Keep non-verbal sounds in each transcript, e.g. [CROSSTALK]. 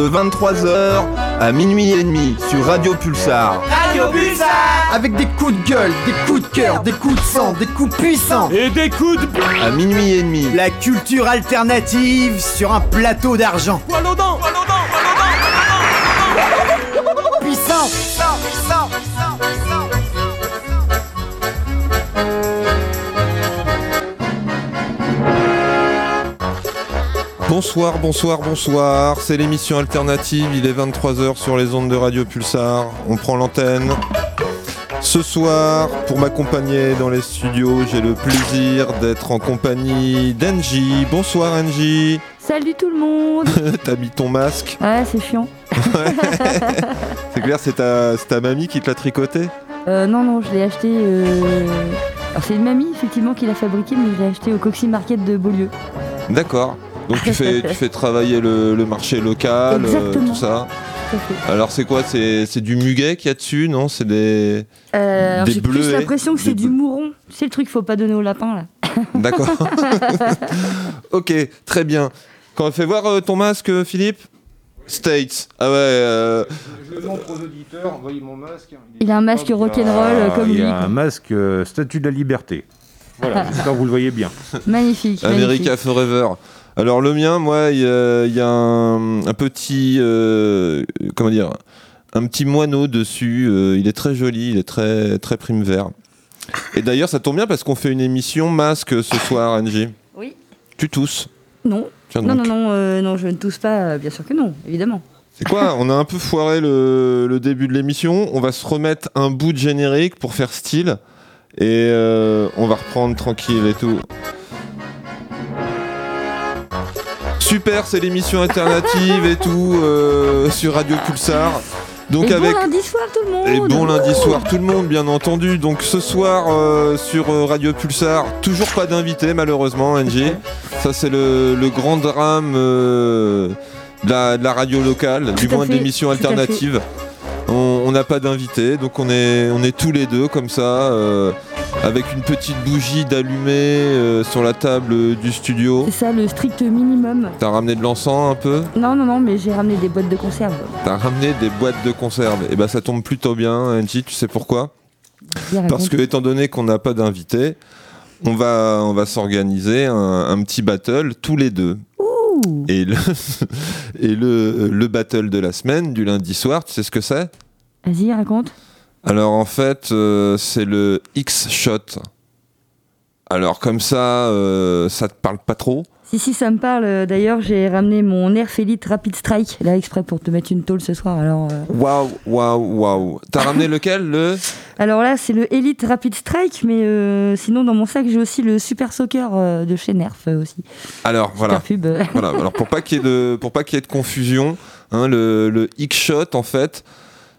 de 23h à minuit et demi sur Radio Pulsar. Radio Pulsar Avec des coups de gueule, des coups de cœur, des coups de sang, des coups puissants Et des coups de... À minuit et demi. La culture alternative sur un plateau d'argent. Bonsoir, bonsoir, bonsoir. C'est l'émission alternative. Il est 23h sur les ondes de Radio Pulsar. On prend l'antenne. Ce soir, pour m'accompagner dans les studios, j'ai le plaisir d'être en compagnie d'Angie. Bonsoir Angie. Salut tout le monde [LAUGHS] T'as mis ton masque. Ouais, c'est chiant. [LAUGHS] C'est clair, c'est ta, c'est ta mamie qui te l'a tricoté Euh, non, non, je l'ai acheté... euh, Alors c'est une mamie, effectivement, qui l'a fabriqué, mais je l'ai acheté au Coxy Market de Beaulieu. D'accord. Donc tu fais, tu fais travailler le, le marché local, euh, tout ça. Alors c'est quoi? C'est c'est du muguet qu'il y a dessus, non? C'est des... Euh, Des j'ai plus l'impression que c'est du mouron. C'est le truc qu'il faut pas donner au lapin, là. [LAUGHS] D'accord. [LAUGHS] ok, très bien. Quand on fait voir euh, ton masque, Philippe? States. Ah ouais. euh, Je le montre aux auditeurs, voyez mon masque. Il a un masque rock'n'roll ah, comme Il lui. a un masque euh, statue de la liberté. Voilà, [LAUGHS] j'espère que vous le voyez bien. Magnifique, America Forever. Alors le mien, moi, il y a, il y a un, un petit, euh, comment dire, un petit moineau dessus. euh, il est très joli, il est très très prime vert. Et d'ailleurs, ça tombe bien parce qu'on fait une émission masque ce soir, Angie. Oui. Tu tousses. Non, Tiens non, donc. non, non, euh, non, je ne tousse pas, bien sûr que non, évidemment. C'est quoi? On a un peu foiré le, le début de l'émission. On va se remettre un bout de générique pour faire style. Et on va reprendre tranquille et tout. Super, c'est l'émission alternative et tout euh, sur Radio Pulsar. Donc Et avec bon lundi soir tout le monde et bon lundi soir tout le monde bien entendu. Donc ce soir euh, sur euh, Radio Pulsar, toujours pas d'invité malheureusement Angie. Ça c'est le, le grand drame euh, de, la, de la radio locale, du Tout moins de fait, On n'a pas d'invité, donc on est, on est tous les deux comme ça, euh, avec une petite bougie d'allumée euh, sur la table du studio. C'est ça le strict minimum. T'as ramené de l'encens un peu? Non, non, non, mais j'ai ramené des boîtes de conserve. T'as ramené des boîtes de conserve. Et ben ça tombe plutôt bien, Angie, tu sais pourquoi? Bien Parce que étant donné qu'on n'a pas d'invité, on va, on va s'organiser un, un petit battle tous les deux. Ouh. Et, le, [LAUGHS] et le, le battle de la semaine, du lundi soir, tu sais ce que c'est? Vas-y, raconte. Alors en fait, euh, c'est le X-Shot. Alors comme ça, euh, ça te parle pas trop Si, si, ça me parle. D'ailleurs, j'ai ramené mon Nerf Elite Rapid Strike, là, exprès pour te mettre une tôle ce soir. Alors, euh, Waouh, waouh, waouh. T'as ramené lequel Le alors là, c'est le Elite Rapid Strike, mais euh, sinon, dans mon sac, j'ai aussi le Super Soccer de chez Nerf aussi. Alors voilà. Pub. voilà. Alors pour pas qu'il y ait de pour pas qu'il y ait de confusion, hein, le, le X-Shot en fait,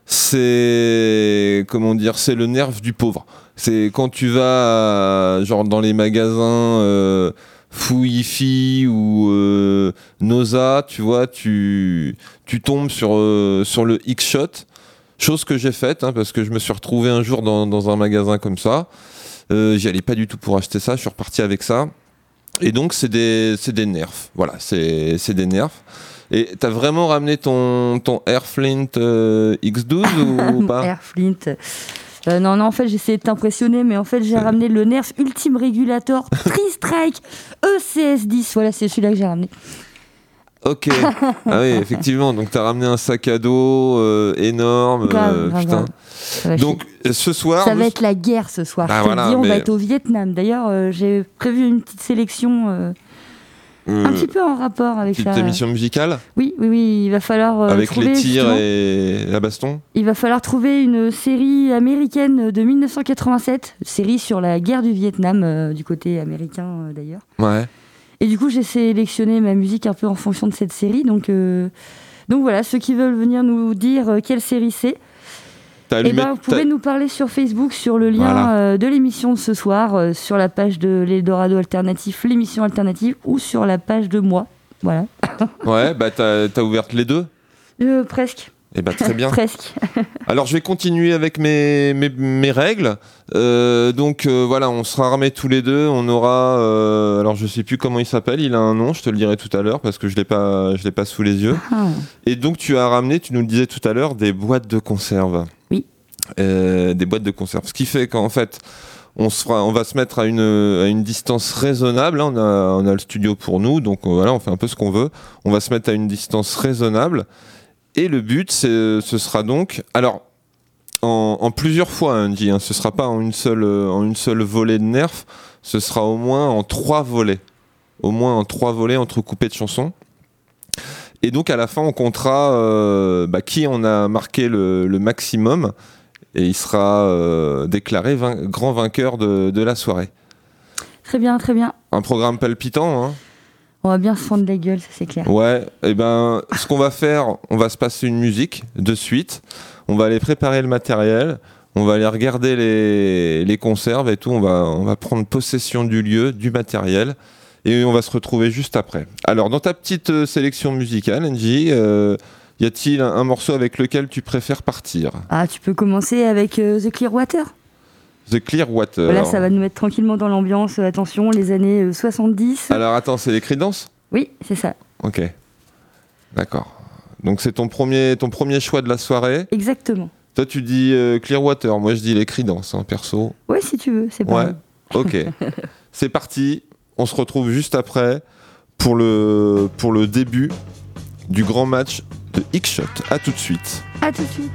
c'est comment dire, c'est le nerf du pauvre. C'est quand tu vas euh, genre dans les magasins euh, Fouifi ou euh, Noza, tu vois, tu tu tombes sur euh, sur le X-Shot. Chose que j'ai faite hein, parce que je me suis retrouvé un jour dans, dans un magasin comme ça. Euh, J'y allais pas du tout pour acheter ça. Je suis reparti avec ça. Et donc, c'est des, des nerfs. Voilà, c'est des nerfs. Et t'as vraiment ramené ton, ton Airflint euh, X12 ou [LAUGHS] pas Air Flint. Euh, non, non, en fait, j'essayais de t'impressionner, mais en fait, j'ai ramené le Nerf Ultime Regulator [LAUGHS] Tri-Strike ECS10. Voilà, c'est celui-là que j'ai ramené. Ok. Ah oui, effectivement. Donc, t'as ramené un sac à dos euh, énorme. Euh, grave, putain. grave. Donc, ce soir. Ça nous- va être la guerre ce soir. Ah, voilà, dis, on mais- va être au Vietnam. D'ailleurs, j'ai prévu une petite sélection euh, euh, un petit peu en rapport avec petite ça. émission musicale Oui, oui, oui. Il va falloir euh, avec trouver les tirs et la baston. Il va falloir trouver une série américaine de 1987, série sur la guerre du Vietnam euh, du côté américain euh, d'ailleurs. Ouais. Et du coup, j'ai sélectionné ma musique un peu en fonction de cette série. Donc, donc voilà, ceux qui veulent venir nous dire quelle série c'est, eh ben, vous pouvez nous parler sur Facebook sur le lien Voilà. euh, de l'émission de ce soir, euh, sur la page de l'Eldorado Alternatif, l'émission alternative, ou sur la page de moi. Voilà. [LAUGHS] Ouais, bah t'as t'as ouvert les deux? Euh, presque. Eh ben très bien. [LAUGHS] Presque. [LAUGHS] Alors je vais continuer avec mes, mes, mes règles. Euh, donc euh, voilà, on sera armés tous les deux. On aura, euh, alors je sais plus comment il s'appelle. Il a un nom. Je te le dirai tout à l'heure parce que je l'ai pas, je l'ai pas sous les yeux. Ah. Et donc tu as ramené, tu nous le disais tout à l'heure, des boîtes de conserve. Des boîtes de conserve. Ce qui fait qu'en fait, on, on va se mettre à une, distance raisonnable. Là, on a, on le studio pour nous, donc euh, voilà, on fait un peu ce qu'on veut. On va se mettre à une distance raisonnable. Et le but, ce sera donc, alors, en, plusieurs fois, hein, Andy, hein, ce sera pas en une seule, euh, en une seule volée de nerfs, ce sera au moins en trois volets, au moins en trois volets entrecoupés de chansons. Et donc à la fin, on comptera euh, bah, qui en a marqué le maximum, et il sera euh, déclaré vain- grand vainqueur de, de la soirée. Très bien, très bien. Un programme palpitant, hein On va bien se fendre la gueule, ça c'est clair. Ouais, et ben, ce qu'on va faire, on va se passer une musique de suite. On va aller préparer le matériel. On va aller regarder les, les conserves et tout. On va, on va prendre possession du lieu, du matériel. Et on va se retrouver juste après. Alors, dans ta petite euh, sélection musicale, Angie, euh, y a-t-il un, un morceau avec lequel tu préfères partir? Ah, tu peux commencer avec euh, The Clearwater. The Clearwater. Voilà, ça va nous mettre tranquillement dans l'ambiance. Euh, Attention, les années euh, 70. Alors, attends, c'est les Creedence? Oui, c'est ça. Ok. D'accord. Donc, c'est ton premier, ton premier choix de la soirée? Exactement. Toi, tu dis euh, Clearwater. Moi, je dis les Creedence, hein, perso. Ouais, si tu veux, c'est pas Ouais. Ok. [LAUGHS] C'est parti. On se retrouve juste après pour le, pour le début du grand match de X-Shot. A tout de suite. À tout de suite.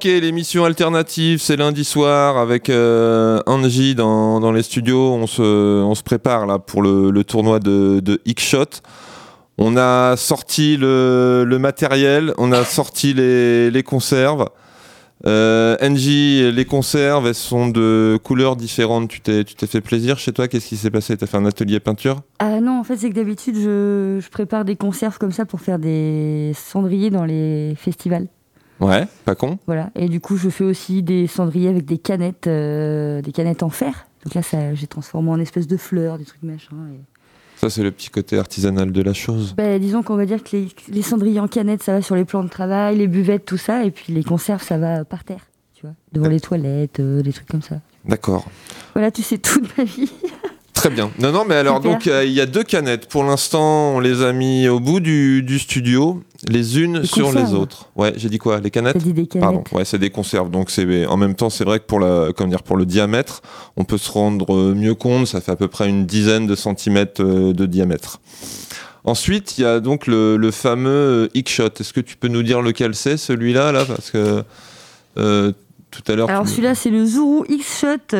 Ok, l'émission alternative, c'est lundi soir avec euh, Angie dans, dans les studios. On se, on se prépare là pour le, le tournoi de, de X-Shot. On a sorti le, le matériel, on a sorti les, les conserves. Euh, Angie, les conserves, elles sont de couleurs différentes. Tu t'es, tu t'es fait plaisir chez toi? Qu'est-ce qui s'est passé? T'as fait un atelier peinture? Ah non, en fait, c'est que d'habitude, je, je prépare des conserves comme ça pour faire des cendriers dans les festivals. Ouais, pas con. Voilà. Et du coup, je fais aussi des cendriers avec des canettes, euh, des canettes en fer. Donc là, ça, j'ai transformé en espèce de fleurs, des trucs machin. et- Ça, c'est le petit côté artisanal de la chose. Ben, disons qu'on va dire que les, les cendriers en canettes, ça va sur les plans de travail, les buvettes, tout ça. Et puis les conserves, ça va par terre, tu vois, devant les toilettes, euh, des trucs comme ça. D'accord. Voilà, tu sais tout de ma vie. [LAUGHS] Très bien. Non, non, mais alors, Super. donc, euh, il y a deux canettes. Pour l'instant, on les a mis au bout du, du studio. Les unes Les sur les autres. Ouais, j'ai dit quoi? Les canettes? Dit des Pardon, canettes. ouais, c'est des conserves. Donc c'est en même temps, c'est vrai que pour la, comment dire, pour le diamètre, on peut se rendre euh, mieux compte. Ça fait à peu près une dizaine de centimètres euh, de diamètre. Ensuite, il y a donc le, le fameux euh, X-Shot. Est-ce que tu peux nous dire lequel c'est, celui-là, là, parce que euh, tout à l'heure. Alors tu- celui-là, c'est le Zuru X-Shot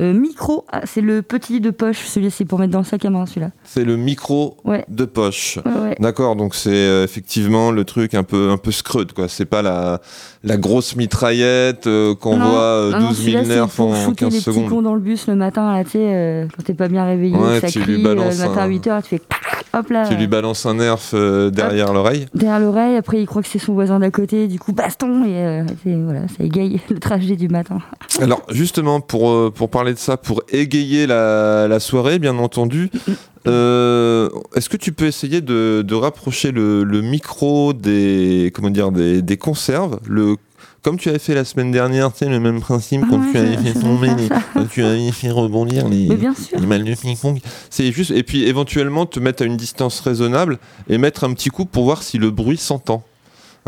euh, micro. Ah, c'est le petit de poche. Celui-là, c'est pour mettre dans le sac à main, celui-là. c'est le micro Ouais. de poche. Ouais, ouais. D'accord, donc c'est euh, effectivement le truc un peu un peu scrud quoi. C'est pas la la grosse mitraillette euh, qu'on voit euh, non, non, 12 celui-là, 000 c'est nerfs en shooter 15 les petits secondes. cons dans le bus le matin, là, tu sais, quand t'es pas bien réveillé, ça tu lui crie, euh, balances le matin à un- 8h, tu fais hop là, Tu lui balances un nerf derrière l'oreille. derrière l'oreille, après il croit que c'est son voisin d'à côté, du coup baston, et voilà, ça égaye [LAUGHS] le trajet du matin. Alors justement pour pour parler de ça, pour égayer la, la soirée, bien entendu. [LAUGHS] euh, Est-ce que tu peux essayer de, de rapprocher le, le micro des comment dire des, des conserves, le comme tu avais fait la semaine dernière, tu sais le même principe quand Ouais, tu avais fait tomber, les- quand tu avais fait rebondir les, Les. C'est juste, et puis éventuellement te mettre à une distance raisonnable et mettre un petit coup pour voir si le bruit s'entend.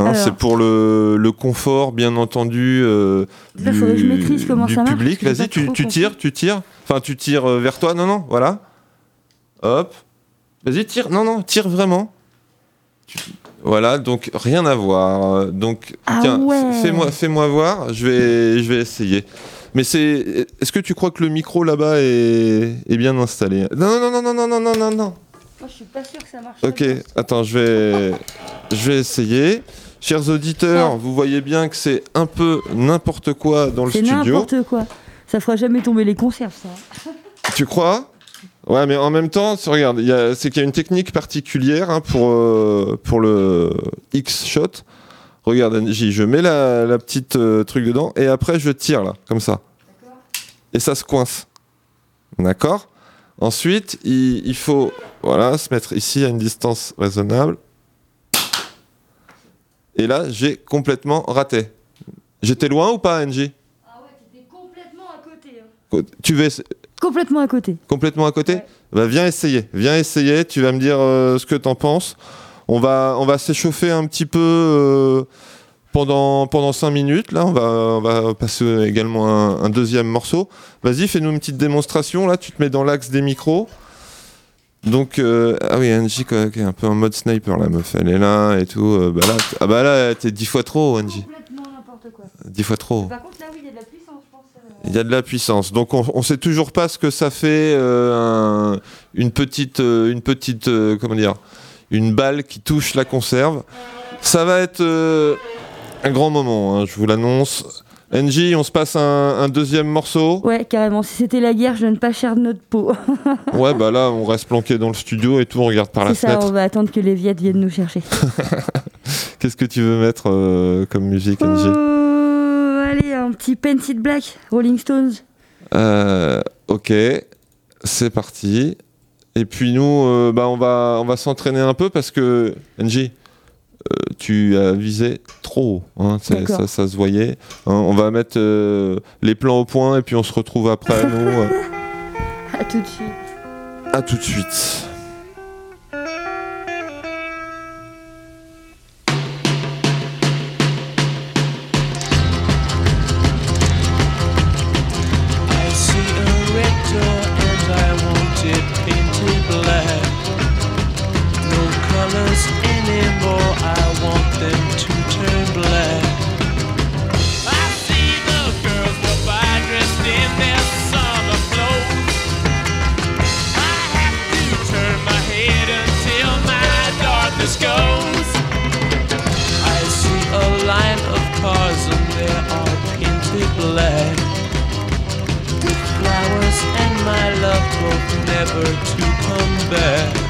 Hein, c'est pour le, le confort, bien entendu, euh, Là, que je maîtrise comment du ça marche, public. Vas-y, tu, tires, tu tires. Enfin, tu tires euh, vers toi. Non, non, voilà. Hop. Vas-y, tire. Non, non, tire vraiment. Tu- Voilà, donc rien à voir. Donc, Ah tiens, ouais. fais-moi, fais-moi voir. Je vais, je vais essayer. Mais c'est, est-ce que tu crois que le micro là-bas est, est bien installé? Non, non, non, non, non, non, non, non, non. moi je suis pas sûr que ça marche. Ok, attends, je vais, je vais essayer. Chers auditeurs, vous voyez bien que c'est un peu n'importe quoi dans le C'est studio. n'importe quoi. Ça fera jamais tomber les conserves, ça. Tu crois? Ouais, mais en même temps, regarde, c'est qu'il y a une technique particulière hein, pour, euh, pour le X-Shot. Regarde, je mets la, la petite euh, truc dedans et après je tire là, comme ça. Et ça se coince. D'accord? Ensuite, il, il faut voilà, se mettre ici à une distance raisonnable. Et là, j'ai complètement raté. J'étais loin ou pas, NJ Ah ouais, t'étais complètement à côté. Tu veux Complètement à côté. complètement à côté? Ouais. Bah viens essayer, viens essayer, tu vas me dire euh, ce que t'en penses. On va, on va s'échauffer un petit peu euh, pendant, pendant 5 minutes, là, on va, on va passer également un, un deuxième morceau. Vas-y, fais-nous une petite démonstration, là, tu te mets dans l'axe des micros. Donc, euh, ah oui, Angie, quoi, qui est un peu en mode sniper, la meuf, elle est là et tout. euh, bah là, t- ah bah là, t'es 10 fois trop, Angie. Complètement n'importe quoi. 10 fois trop. Par contre, là, oui, il y a de la puissance, je pense. euh. Il y a de la puissance. Donc on, on sait toujours pas ce que ça fait euh, un- une petite, euh, une petite, euh, comment dire, une balle qui touche la conserve. Ça va être euh, un grand moment, hein, je vous l'annonce. NJ, on se passe un, un deuxième morceau. Ouais, carrément. Si c'était la guerre, je donne pas cher de notre peau. [LAUGHS] Ouais, bah là, on reste planqué dans le studio et tout, on regarde par la C'est ça, on fenêtre. va attendre que les Viettes viennent nous chercher. [LAUGHS] Qu'est-ce que tu veux mettre euh, comme musique, NJ Euh, allez, un petit Painted Black, Rolling Stones. Euh, ok, c'est parti. Et puis nous, euh, bah, on va, on va s'entraîner un peu parce que, NJ, tu as visé trop haut. hein, ça se voyait. hein. on va mettre euh, les plans au point et puis on se retrouve après, nous. euh, [LAUGHS] À tout de suite. à tout de suite. And my love both never to come back.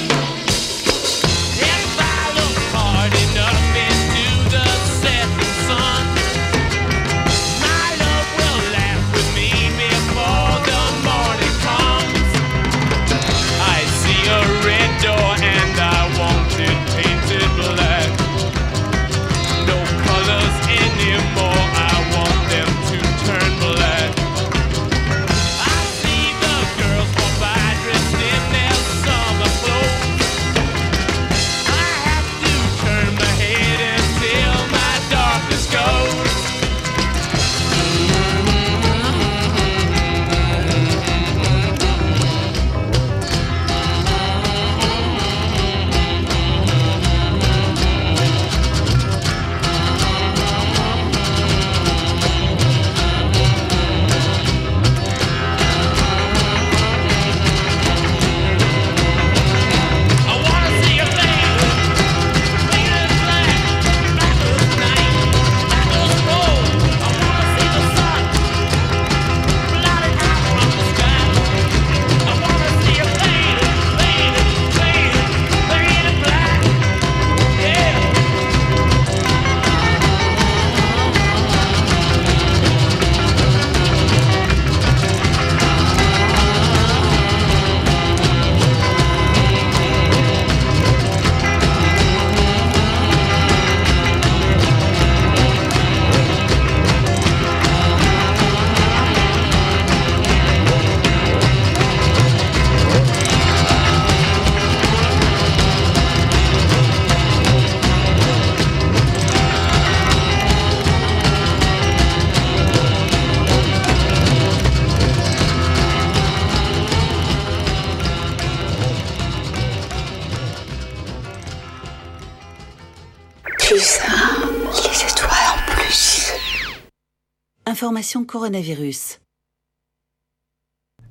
Information coronavirus.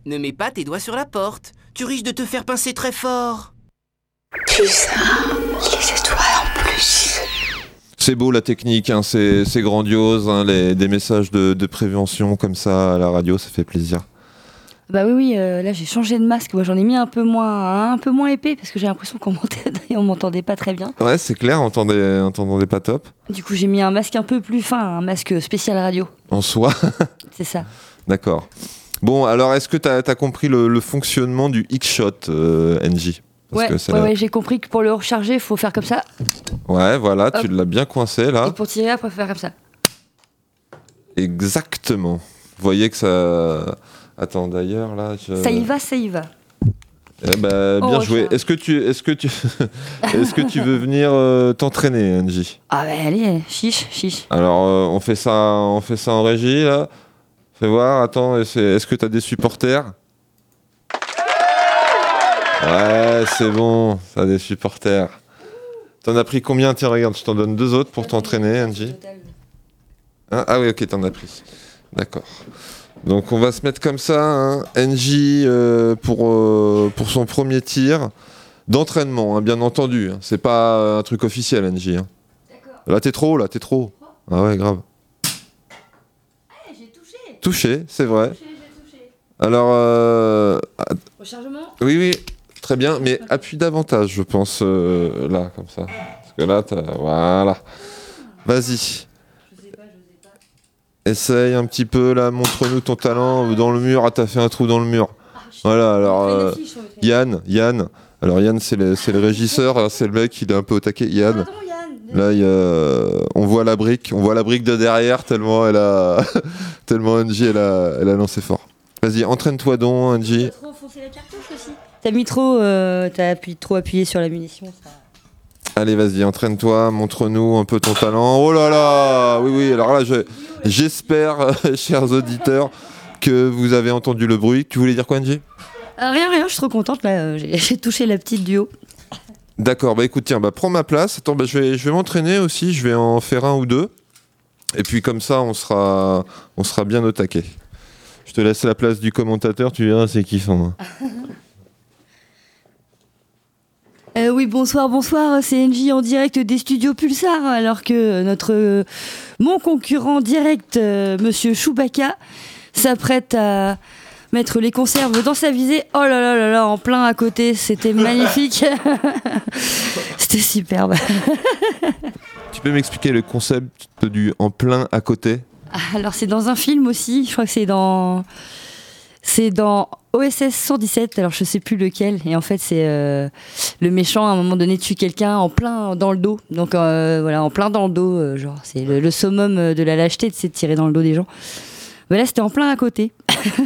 Ne mets pas tes doigts sur la porte. Tu risques de te faire pincer très fort. Putain, les étoiles en plus. C'est beau la technique, hein, c'est grandiose, hein, les, des messages de, de prévention comme ça à la radio, ça fait plaisir. Bah oui, oui, euh, là j'ai changé de masque. Moi j'en ai mis un peu moins, un peu moins épais parce que j'ai l'impression qu'on [LAUGHS] m'entendait, on m'entendait pas très bien. Ouais, c'est clair, on entendait, on entendait pas top. Du coup j'ai mis un masque un peu plus fin, un masque spécial radio. En soi, [LAUGHS] C'est ça. d'accord. Bon, alors est-ce que tu as, compris le, le fonctionnement du X-Shot, euh, NJ Parce ouais, que c'est ouais, la- ouais, j'ai compris que pour le recharger, il faut faire comme ça. Ouais, voilà, tu l'as bien coincé là. Et pour tirer après, il faut faire comme ça. Exactement. Vous voyez que ça. Attends, d'ailleurs, là. je- Ça y va, ça y va. Eh ben, bien Oh, joué. ça. Est-ce que tu, est-ce que tu, [LAUGHS] est-ce que tu veux venir euh, t'entraîner, NJ Ah bah allez, chiche, chiche. Alors, euh, on fait ça, on fait ça en régie là. Fais voir. Attends, est-ce est-ce que t'as des supporters? Ouais, c'est bon. T'as des supporters. T'en as pris combien? Tiens, regarde, je t'en donne deux autres pour t'entraîner, NJ. Hein? Ah oui, ok, t'en as pris. D'accord. Donc on va se mettre comme ça, hein. NJ euh, pour, euh, pour son premier tir d'entraînement, hein, bien entendu. hein. C'est pas euh, un truc officiel, NJ. hein. Là t'es trop, là t'es trop. Ah ouais, grave. Touché, c'est vrai. Alors, euh, ah, Rechargement oui, oui, très bien, mais appuie davantage, je pense, euh, là, comme ça. Parce que là, t'as- voilà. Vas-y. Essaye un petit peu, là, montre-nous ton talent dans le mur. Ah, t'as fait un trou dans le mur. Voilà, alors, euh, Yann, Yann. Alors, Yann, c'est le, c'est le régisseur, hein, c'est le mec, il est un peu au taquet. Yann. Là, il y a- on voit la brique, on voit la brique de derrière tellement elle a, [LAUGHS] tellement Angie, elle a, elle a lancé fort. Vas-y, entraîne-toi donc, Angie. trop enfoncé la cartouche aussi. T'as mis trop, euh, t'as appuyé, trop appuyé sur la munition. Ça... Allez, vas-y, entraîne-toi, montre-nous un peu ton talent. Oh là là Oui, oui, alors là, je- j'espère, euh, [LAUGHS] chers auditeurs, que vous avez entendu le bruit. Tu voulais dire quoi, Angie? Ah, rien, rien, je suis trop contente là. euh, J'ai [LAUGHS] touché la petite du haut. D'accord, bah écoute, tiens, bah prends ma place. Attends, bah, je vais, je vais m'entraîner aussi, je vais en faire un ou deux. Et puis comme ça, on sera, on sera bien au taquet. Je te laisse la place du commentateur, tu verras, c'est kiffant. [LAUGHS] hein. Euh, oui, bonsoir, bonsoir, c'est NJ en direct des studios Pulsar, alors que notre euh, mon concurrent direct, euh, Monsieur Chewbacca, s'apprête à mettre les conserves dans sa visée. Oh là là là là, en plein à côté, c'était [LAUGHS] magnifique. [LAUGHS] c'était superbe. [LAUGHS] Tu peux m'expliquer le concept du en plein à côté? Alors c'est dans un film aussi, je crois que c'est dans c'est dans OSS 117, alors je sais plus lequel, et en fait c'est euh, le méchant à un moment donné tue quelqu'un en plein dans le dos, donc euh, voilà en plein dans le dos, euh, genre c'est le, summum de la lâcheté, c'est de tirer dans le dos des gens. Mais là c'était en plein à côté. [LAUGHS]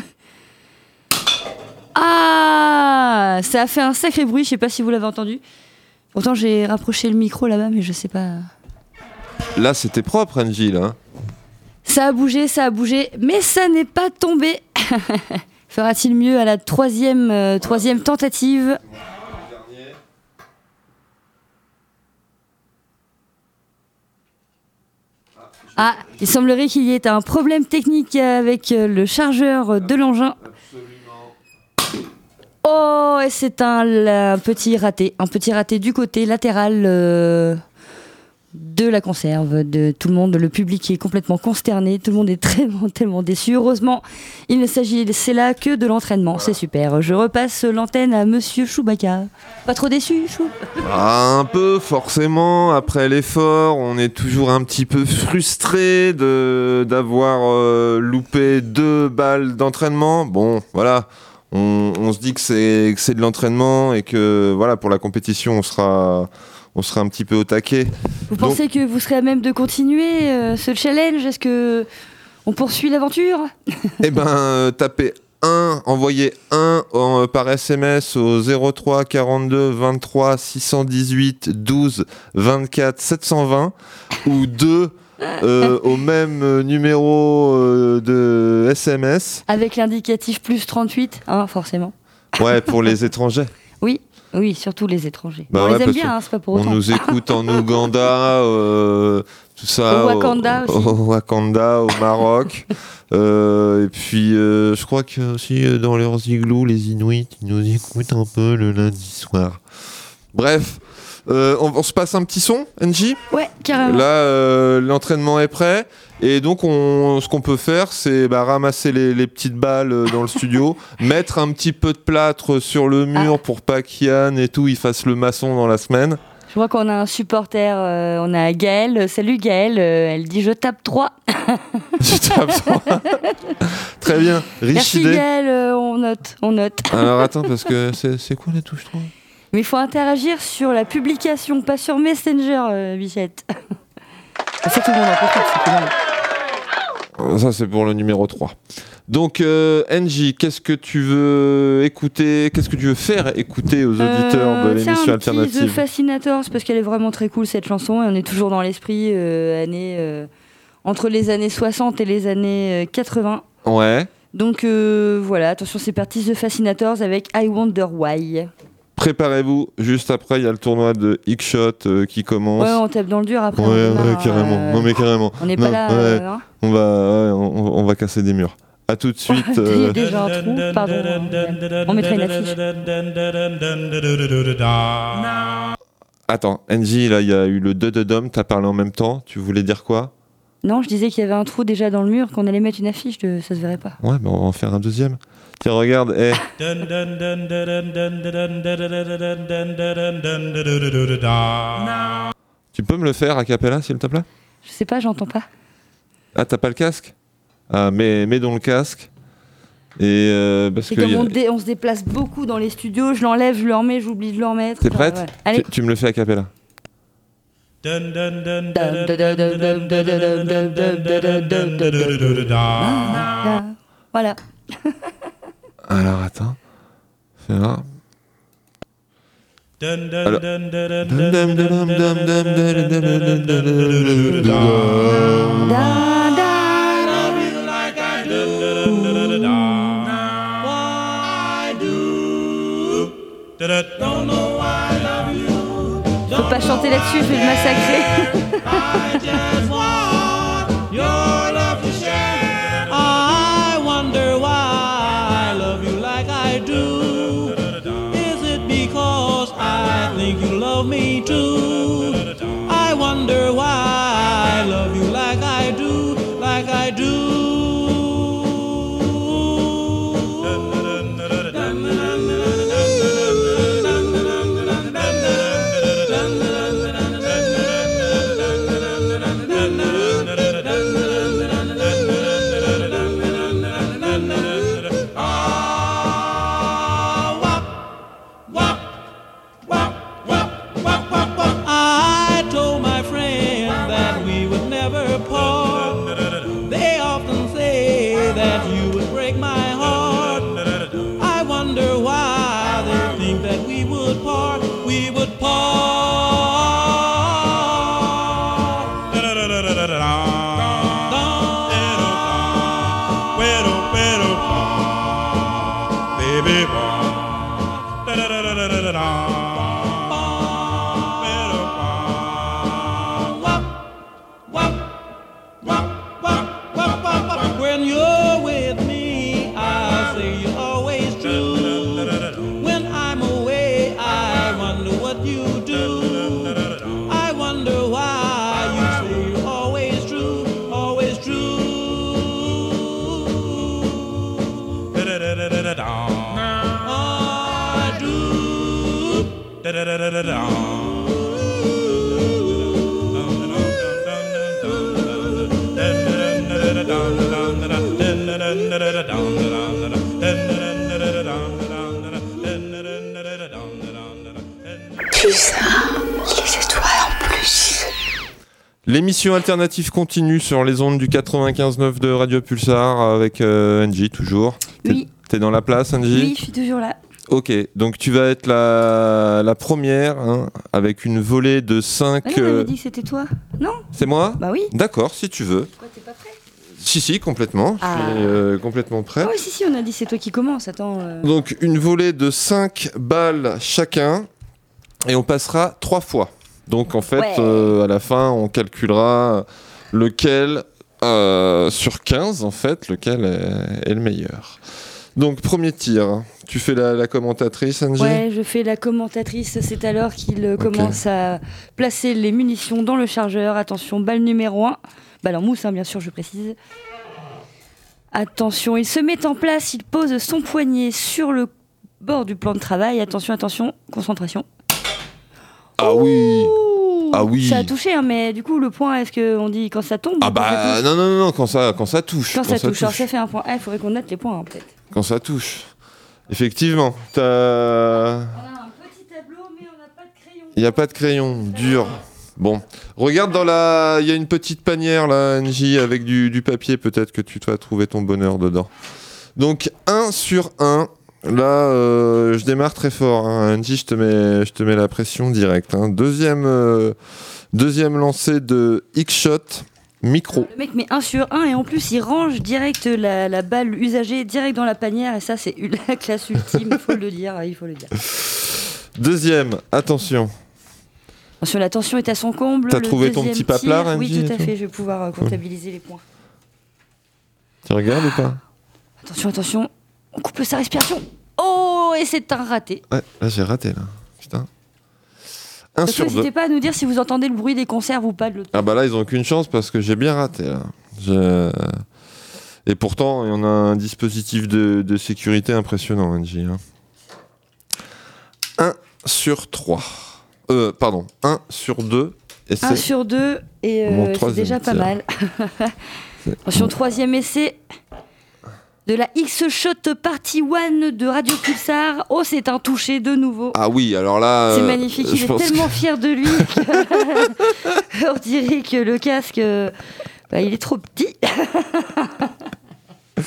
ah, ça a fait un sacré bruit, je sais pas si vous l'avez entendu. Pourtant j'ai rapproché le micro là-bas, mais je sais pas. Là, c'était propre, Angie, là. hein. Ça a bougé, ça a bougé, mais ça n'est pas tombé. [LAUGHS] Fera-t-il mieux à la troisième, euh, troisième tentative Ah, il semblerait qu'il y ait un problème technique avec euh, le chargeur de l'engin. Oh, et c'est un, petit raté, un petit raté du côté latéral euh, de la conserve, de tout le monde, le public est complètement consterné, tout le monde est [LAUGHS] tellement déçu. Heureusement, il ne s'agit c'est là que de l'entraînement, c'est super. Je repasse l'antenne à Monsieur Chewbacca. Pas trop déçu, Chou? Ah, un peu, forcément. Après l'effort, on est toujours un petit peu frustré de d'avoir euh, loupé deux balles d'entraînement. Bon, voilà. On, on se dit que c'est que c'est de l'entraînement et que voilà pour la compétition on sera on sera un petit peu au taquet. Vous Donc- pensez que vous serez à même de continuer euh, ce challenge? Est-ce que on poursuit l'aventure? Eh ben, euh, tapez 1, envoyez 1 en, euh, par SMS au 03 42 23 618 12 24 720 ou 2 euh, [LAUGHS] au même numéro euh, de SMS. Avec l'indicatif plus 38, hein, forcément. Ouais, pour les étrangers. Oui, oui, surtout les étrangers. Bah on ouais, les aime bien, hein, c'est pas pour On nous écoute en [LAUGHS] Ouganda, euh, tout ça. Au Wakanda au, aussi. [LAUGHS] au Wakanda, au Maroc. [LAUGHS] Euh, et puis, euh, je crois que aussi dans leurs igloos, les Inuits, ils nous écoutent un peu le lundi soir. Bref, on, on se passe un petit son, NJ Ouais, carrément. Là, l'entraînement est prêt. Et donc, on, ce qu'on peut faire, c'est bah, ramasser les, les petites balles euh, dans le studio, [LAUGHS] mettre un petit peu de plâtre sur le mur pour pas qu'Yann et tout, il fasse le maçon dans la semaine. Je vois qu'on a un supporter, euh, on a Gaëlle. Salut Gaëlle, euh, elle dit je tape 3. [LAUGHS] Je tape sur- [LAUGHS] Très bien, riche Merci idée. Gaëlle, euh, on note, on note. Alors attends, parce que c'est quoi la touche 3 Mais il faut interagir sur la publication, pas sur Messenger, Bichette. C'est tout le monde en profite, c'est tout le monde. Euh, Ça, c'est pour le numéro 3. Donc, euh, NJ, qu'est-ce que tu veux écouter Qu'est-ce que tu veux faire écouter aux auditeurs de Euh, c'est l'émission un petit The alternative Fascinators parce qu'elle est vraiment très cool cette chanson et on est toujours dans l'esprit euh, année, euh, entre les années 60 et les années euh, 80. Ouais. Donc euh, voilà, attention, c'est parti The Fascinators avec I Wonder Why. Préparez-vous, juste après, il y a le tournoi de X-Shot euh, qui commence. Ouais, on tape dans le dur après. Ouais, on ouais, carrément. euh, Non, mais carrément. On n'est Non, pas là. ouais. euh, hein. On va, ouais, on, on va casser des murs. À tout de suite. Euh, déjà un trou, pardon. On mettra une affiche. Attends, NJ, là, il y a eu le 2 de Dom, t'as parlé en même temps. Tu voulais dire quoi? Non, je disais qu'il y avait un trou déjà dans le mur, qu'on allait mettre une affiche, de... ça se verrait pas. Ouais, mais on va en faire un deuxième. Tiens, regarde, eh. Tu peux me le faire a cappella, s'il te plaît? Je sais pas, j'entends pas. Ah, t'as pas le casque? Ah, mets, mets donc le casque. Et euh, parce C'est que. comme a- on, dé- on se déplace beaucoup dans les studios, je l'enlève, je le remets, j'oublie de le remettre. T'es prête? Ouais. Allez. tu, tu me le fais a cappella. Ah, Voilà. Alors, attends. Fais voir. Alors- pas chanter là-dessus, je vais le massacrer. [LAUGHS] L'émission alternative continue sur les ondes du 95.9 de Radio Pulsar avec euh, Angie toujours. Oui. T'es dans la place Angie Oui, je suis toujours là. Ok, donc tu vas être la, la première hein, avec une volée de 5... Ah non, on avait dit que c'était toi. Non C'est moi Bah oui. D'accord, si tu veux. Pourquoi t'es pas prêt? Si, si, complètement. Ah. Je suis euh, complètement prêt. Ah oui, si, si, on a dit c'est toi qui commence. Attends. euh. Donc une volée de 5 balles chacun et on passera 3 fois. Donc en fait, Ouais. euh, à la fin, on calculera lequel euh, sur 15 en fait, lequel est, est le meilleur. Donc premier tir, tu fais la, la commentatrice Angie? Ouais, je fais la commentatrice. C'est alors qu'il euh, commence à placer les munitions dans le chargeur. Attention, balle numéro 1. Balle en mousse, hein, bien sûr, je précise. Attention, il se met en place. Il pose son poignet sur le bord du plan de travail. Attention, attention, concentration. Ah oui Ah oui Ça a touché, hein, mais du coup, le point, est-ce qu'on dit quand ça tombe Ah bah non, non, non, quand ça, quand ça touche. Quand ça touche, alors ça fait un point. Ah, il faudrait qu'on note les points, hein, peut-être. Quand ça touche. Effectivement, t'as... On a un petit tableau, mais on n'a pas de crayon. Il n'y a pas de crayon, dur. Bon, regarde dans la... Il y a une petite panière là, Angie, avec du, du papier, peut-être que tu vas trouver ton bonheur dedans. Donc 1 sur 1. Là, euh, je démarre très fort. Hein. Angie, je te, mets, je te mets la pression directe. hein. Deuxième, euh, deuxième lancé de X-Shot, micro. Le mec met 1 sur 1 et en plus il range direct la, la balle usagée direct dans la panière et ça c'est [LAUGHS] la classe ultime, il faut le dire, il faut le dire. Deuxième, attention. Attention, la tension est à son comble. T'as trouvé ton petit paplard, tir- Oui, tout à tout fait, je vais pouvoir euh, comptabiliser les points. Tu regardes ou pas? Attention, attention, on coupe sa respiration. Oh, et c'est un raté. Ouais, là j'ai raté là. Putain. 1 Surtout, sur 2. N'hésitez pas à nous dire si vous entendez le bruit des conserves ou pas de l'autre. Ah bah là, ils ont aucune chance parce que j'ai bien raté là. Je- Et pourtant, on a un dispositif de, de sécurité impressionnant, Angie. 1 sur 3. Euh, pardon, 1 sur 2. Et 1 c'est sur 2 et Mon euh, c'est troisième déjà pas tir. mal. [LAUGHS] Attention, troisième essai de la X-Shot Party One de Radio Pulsar. Oh, c'est un touché de nouveau. Ah oui, alors là. C'est euh, magnifique, il est tellement que- fier de lui que- [LAUGHS] on dirait que le casque, euh, bah, il est trop petit. [LAUGHS]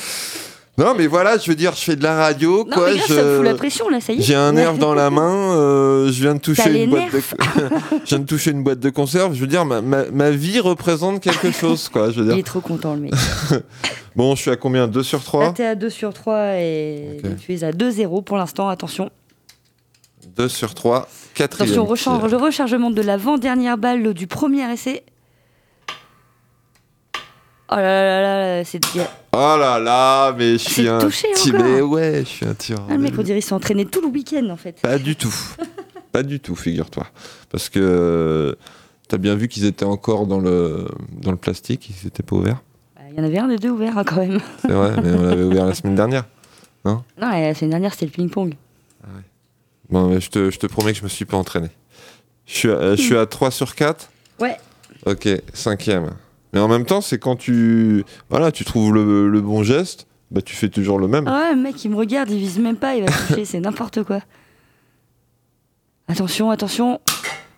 Non, mais voilà, je veux dire, je fais de la radio, Non, quoi. mais grave, je- ça me fout la pression là, ça y est. J'ai un nerf dans la main, euh, je viens de toucher une boîte de... [LAUGHS] je viens de toucher une boîte de conserve. Je veux dire, ma, ma, ma vie représente quelque [LAUGHS] chose, quoi. Je veux Il dire. est trop content le mec. [LAUGHS] Bon, je suis à combien 2 sur Là, 3 t'es à 2 sur 3 et Ok. tu es à 2-0 pour l'instant, attention. 2 sur 3, quatrième. Attention, recharge- le rechargement de l'avant-dernière balle du premier essai. Oh là là là là, c'est bien. Oh là là, mais je suis un touché petit... encore. Mais ouais, je suis un tireur. Ah, le mec, on dirait qu'il s'est entraîné tout le week-end en fait. Pas du tout. [LAUGHS] Pas du tout, figure-toi. Parce que euh, t'as bien vu qu'ils étaient encore dans le, dans le plastique, ils étaient pas ouverts. Bah, Il y en avait un des deux ouverts hein, quand même. C'est vrai, mais on l'avait ouvert la [LAUGHS] semaine dernière. Non, et la semaine dernière c'était le ping-pong. Bon, mais je te, je te promets que je me suis pas entraîné. Je suis à, je suis à 3 sur 4 Ouais. Ok, cinquième. Mais en même temps, c'est quand tu, voilà, tu trouves le, le bon geste, bah tu fais toujours le même. Ah ouais, le mec il me regarde, il vise même pas, il va toucher, c'est n'importe quoi. Attention, attention.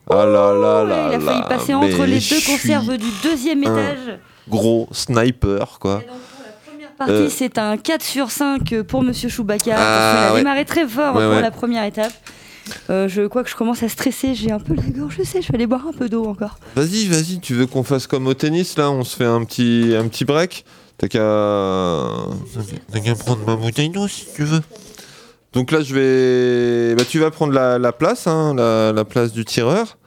Ah là là là il a failli passer entre les deux conserves du deuxième étage. Gros sniper, quoi. Partie, Euh. c'est un 4 sur 5 pour Monsieur Chewbacca. Ah, qu'il a ouais. démarré très fort Ouais, pour ouais. la première étape. Euh, je crois que je commence à stresser, j'ai un peu la gorge, je sais, je vais aller boire un peu d'eau encore. Vas-y, vas-y, tu veux qu'on fasse comme au tennis là On se fait un petit, un petit break? T'as qu'à. T'as qu'à prendre ma bouteille d'eau si tu veux. Donc là, je vais. Bah, tu vas prendre la, la place, hein, la, la place du tireur.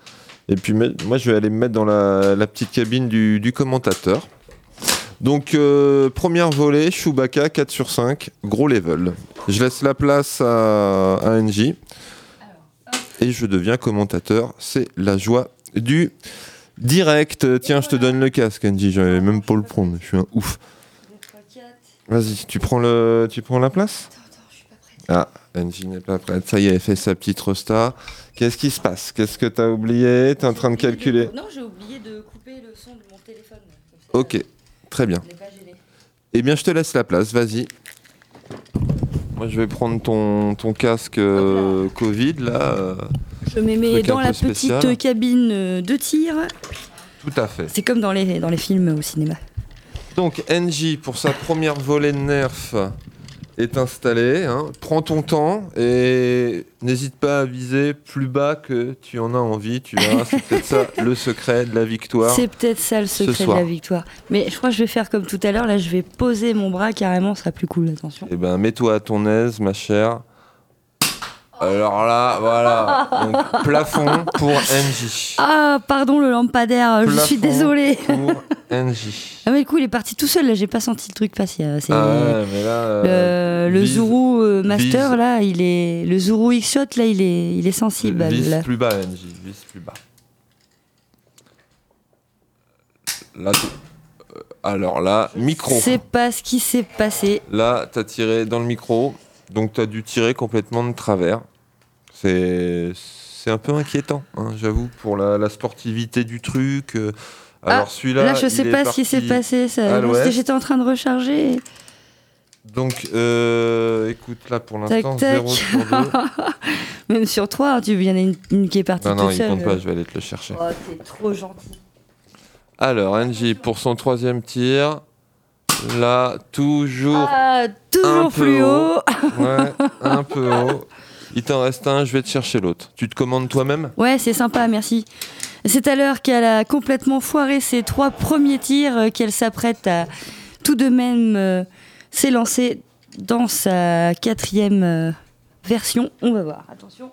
Et puis moi, je vais aller me mettre dans la, la petite cabine du, du commentateur. Donc, euh, première volée, Chewbacca, 4 sur 5, gros level. Je laisse la place à, à NJ. Et je deviens commentateur. C'est la joie du direct. Tiens, je te donne le casque, NJ. J'avais même pas le prendre. Je suis un ouf. Vas-y, tu prends, le, tu prends la place? Ah, NJ n'est pas prête. Ça y est, elle fait sa petite rosta. Qu'est-ce qui se passe? Qu'est-ce que t'as oublié? T'es en train de calculer? Non, j'ai oublié de couper le son de mon téléphone. Ok, très bien. Eh bien, je te laisse la place, vas-y. Moi, je vais prendre ton, ton casque euh, Covid, là. euh, Je me mets dans la spécial. petite cabine euh, de tir. Tout à fait. C'est comme dans les, dans les films au cinéma. Donc, NJ, pour sa première volée de nerf, est installé. hein. Prends ton temps et n'hésite pas à viser plus bas que tu en as envie. Tu verras, c'est [LAUGHS] peut-être ça le secret de la victoire. C'est peut-être ça le ce secret de la victoire. Mais je crois que je vais faire comme tout à l'heure. Là, je vais poser mon bras carrément, ça sera plus cool. Attention. Eh ben, mets-toi à ton aise, ma chère. Alors là, voilà. Donc, plafond pour NJ. Ah, pardon le lampadaire, je suis désolée. Pour NJ. [LAUGHS] Ah mais le coup il est parti tout seul là, j'ai pas senti le truc passer. euh, Ah mais là. euh, le, Zuru euh, Master là, il est le Zuru X Shot là, il est il est sensible. Vise là. plus bas, NJ. Vise plus bas. Là, alors là, micro. C'est pas ce qui s'est passé. Là, t'as tiré dans le micro, donc t'as dû tirer complètement de travers. C'est c'est un peu inquiétant, hein, j'avoue, pour la, la sportivité du truc. euh. Alors Ah, celui-là, là je sais pas ce qui s'est passé. J'étais en train de recharger. Donc, euh, écoute, là pour l'instant, tac. 0 sur 2. [LAUGHS] Même sur trois, tu il y en a une, une qui est partie non, non, il seule. compte pas, je vais aller te le chercher. Oh, t'es trop gentil. Alors, NJ, pour son troisième tir, là, toujours Ah, un toujours peu plus haut. Ouais, un peu [LAUGHS] haut. Il t'en reste un, je vais te chercher l'autre. Tu te commandes toi-même? Ouais, c'est sympa, merci. C'est à l'heure qu'elle a complètement foiré ses trois premiers tirs euh, qu'elle s'apprête à tout de même euh, s'élancer dans sa quatrième euh, version. On va voir, attention.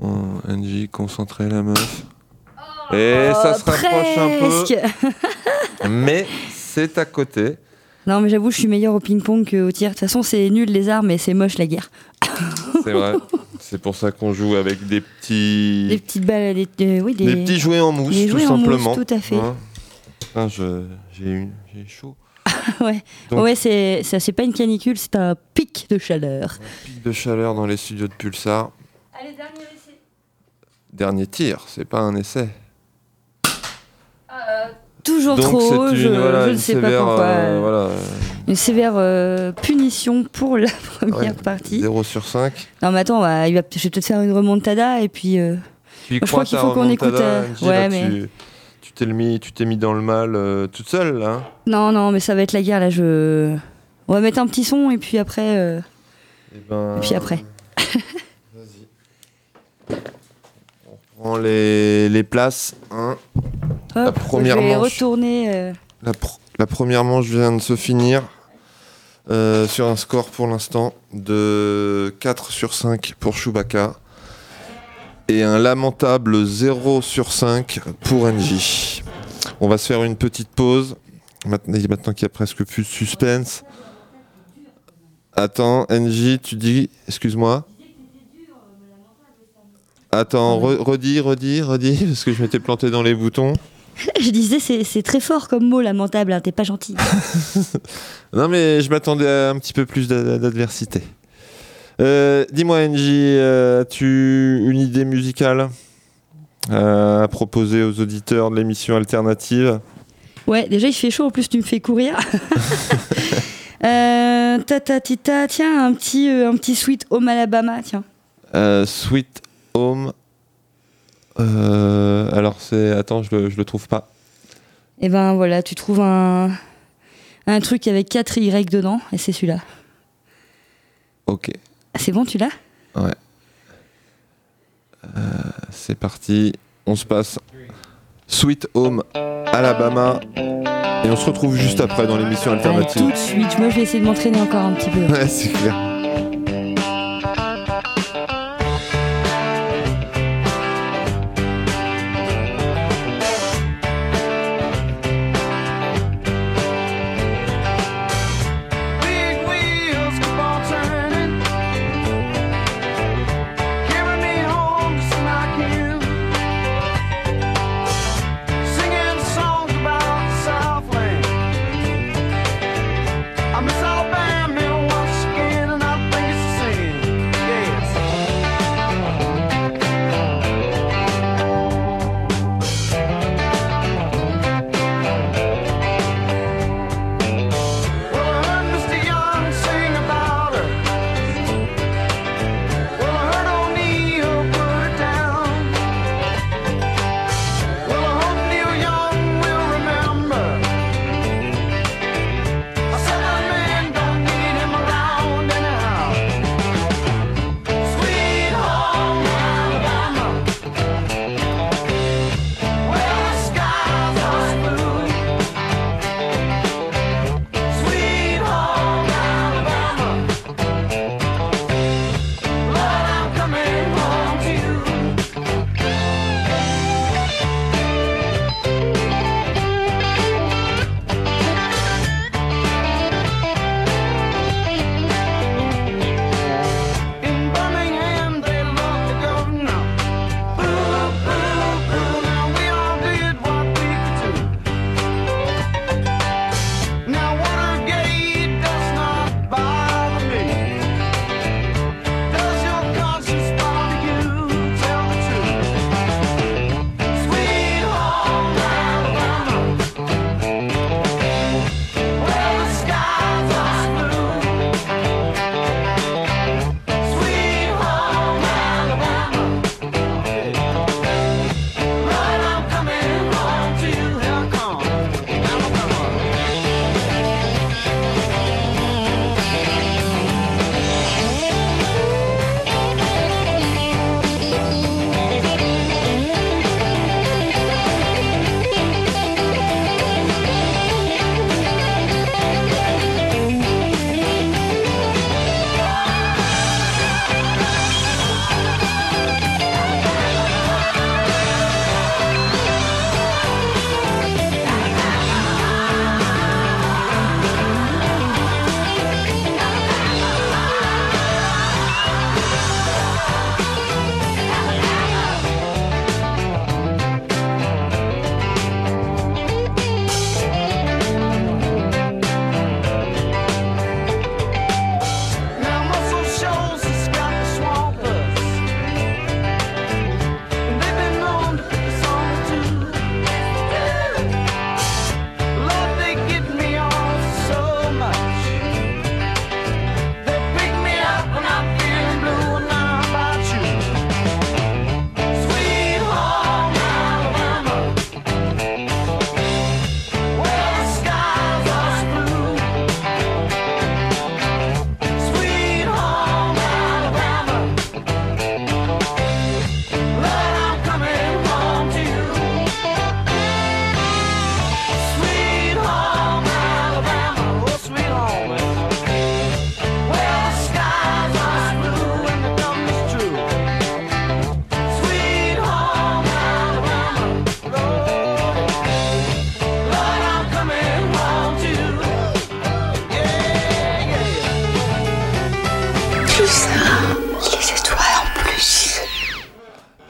Oh, NJ, concentré la meuf. Et ça se Oh, rapproche un peu. [LAUGHS] Mais c'est à côté. Non, mais j'avoue, je suis meilleure au ping-pong qu'au tir. De toute façon, c'est nul les armes, mais c'est moche la guerre. C'est vrai. c'est pour ça qu'on joue avec des petits. Des petites balles, des, euh, oui, des, Des petits jouets en mousse, des tout jouets en mousse, simplement. tout à fait. Hein. Putain, je- j'ai chaud. [LAUGHS] ouais, Donc- ouais c'est c'est pas une canicule, c'est un pic de chaleur. Pic de chaleur dans les studios de Pulsar. Allez, dernier essai. Dernier tir, c'est pas un essai. Toujours Donc trop haut, une, je, voilà, je une ne sais sévère, pas pourquoi. euh, voilà, Une sévère euh, punition pour la [LAUGHS] première ouais, partie. 0 sur 5. Non, mais attends, bah, il va, je vais peut-être faire une remontada et puis. euh, Tu y je crois crois qu'il faut qu'on écoute. euh, Angie, ouais, là, mais. tu- t'es mis, tu t'es mis dans le mal euh, toute seule là. hein Non, non, mais ça va être la guerre là. Je. On va mettre un petit son et puis après. euh, Et ben, Et puis après. [LAUGHS] on prend les, les places. hein. La première je vais manche. retourner. euh, La, pr- la première manche vient de se finir euh, sur un score pour l'instant de 4 sur 5 pour Chewbacca et un lamentable 0 sur 5 pour NJ. On va se faire une petite pause. Maintenant, maintenant qu'il y a presque plus de suspense. Attends, NJ, tu dis, excuse-moi. Attends, re- redis, redis, redis, parce que je m'étais planté dans les boutons. [LAUGHS] Je disais, c'est très fort comme mot, lamentable, hein, t'es pas gentil. [LAUGHS] Non, mais je m'attendais à un petit peu plus d'a- d'adversité. Euh, Dis-moi, NJ, euh, as-tu une idée musicale euh, à proposer aux auditeurs de l'émission alternative? Ouais, déjà il fait chaud, en plus tu me fais courir. [LAUGHS] euh, ta, ta, ta, tiens, un petit, euh, un petit sweet home Alabama, tiens. Euh, Sweet Home. Euh, alors, c'est. Attends, je le, je le trouve pas. Et ben voilà, tu trouves un, un truc avec 4 Y dedans, et c'est celui-là. Ok, C'est bon, tu l'as? Ouais. Euh, c'est parti. On se passe. Sweet Home Alabama. Et on se retrouve juste après dans l'émission Allez, alternative. tout de suite, moi je vais essayer de m'entraîner encore un petit peu. Ouais, c'est clair.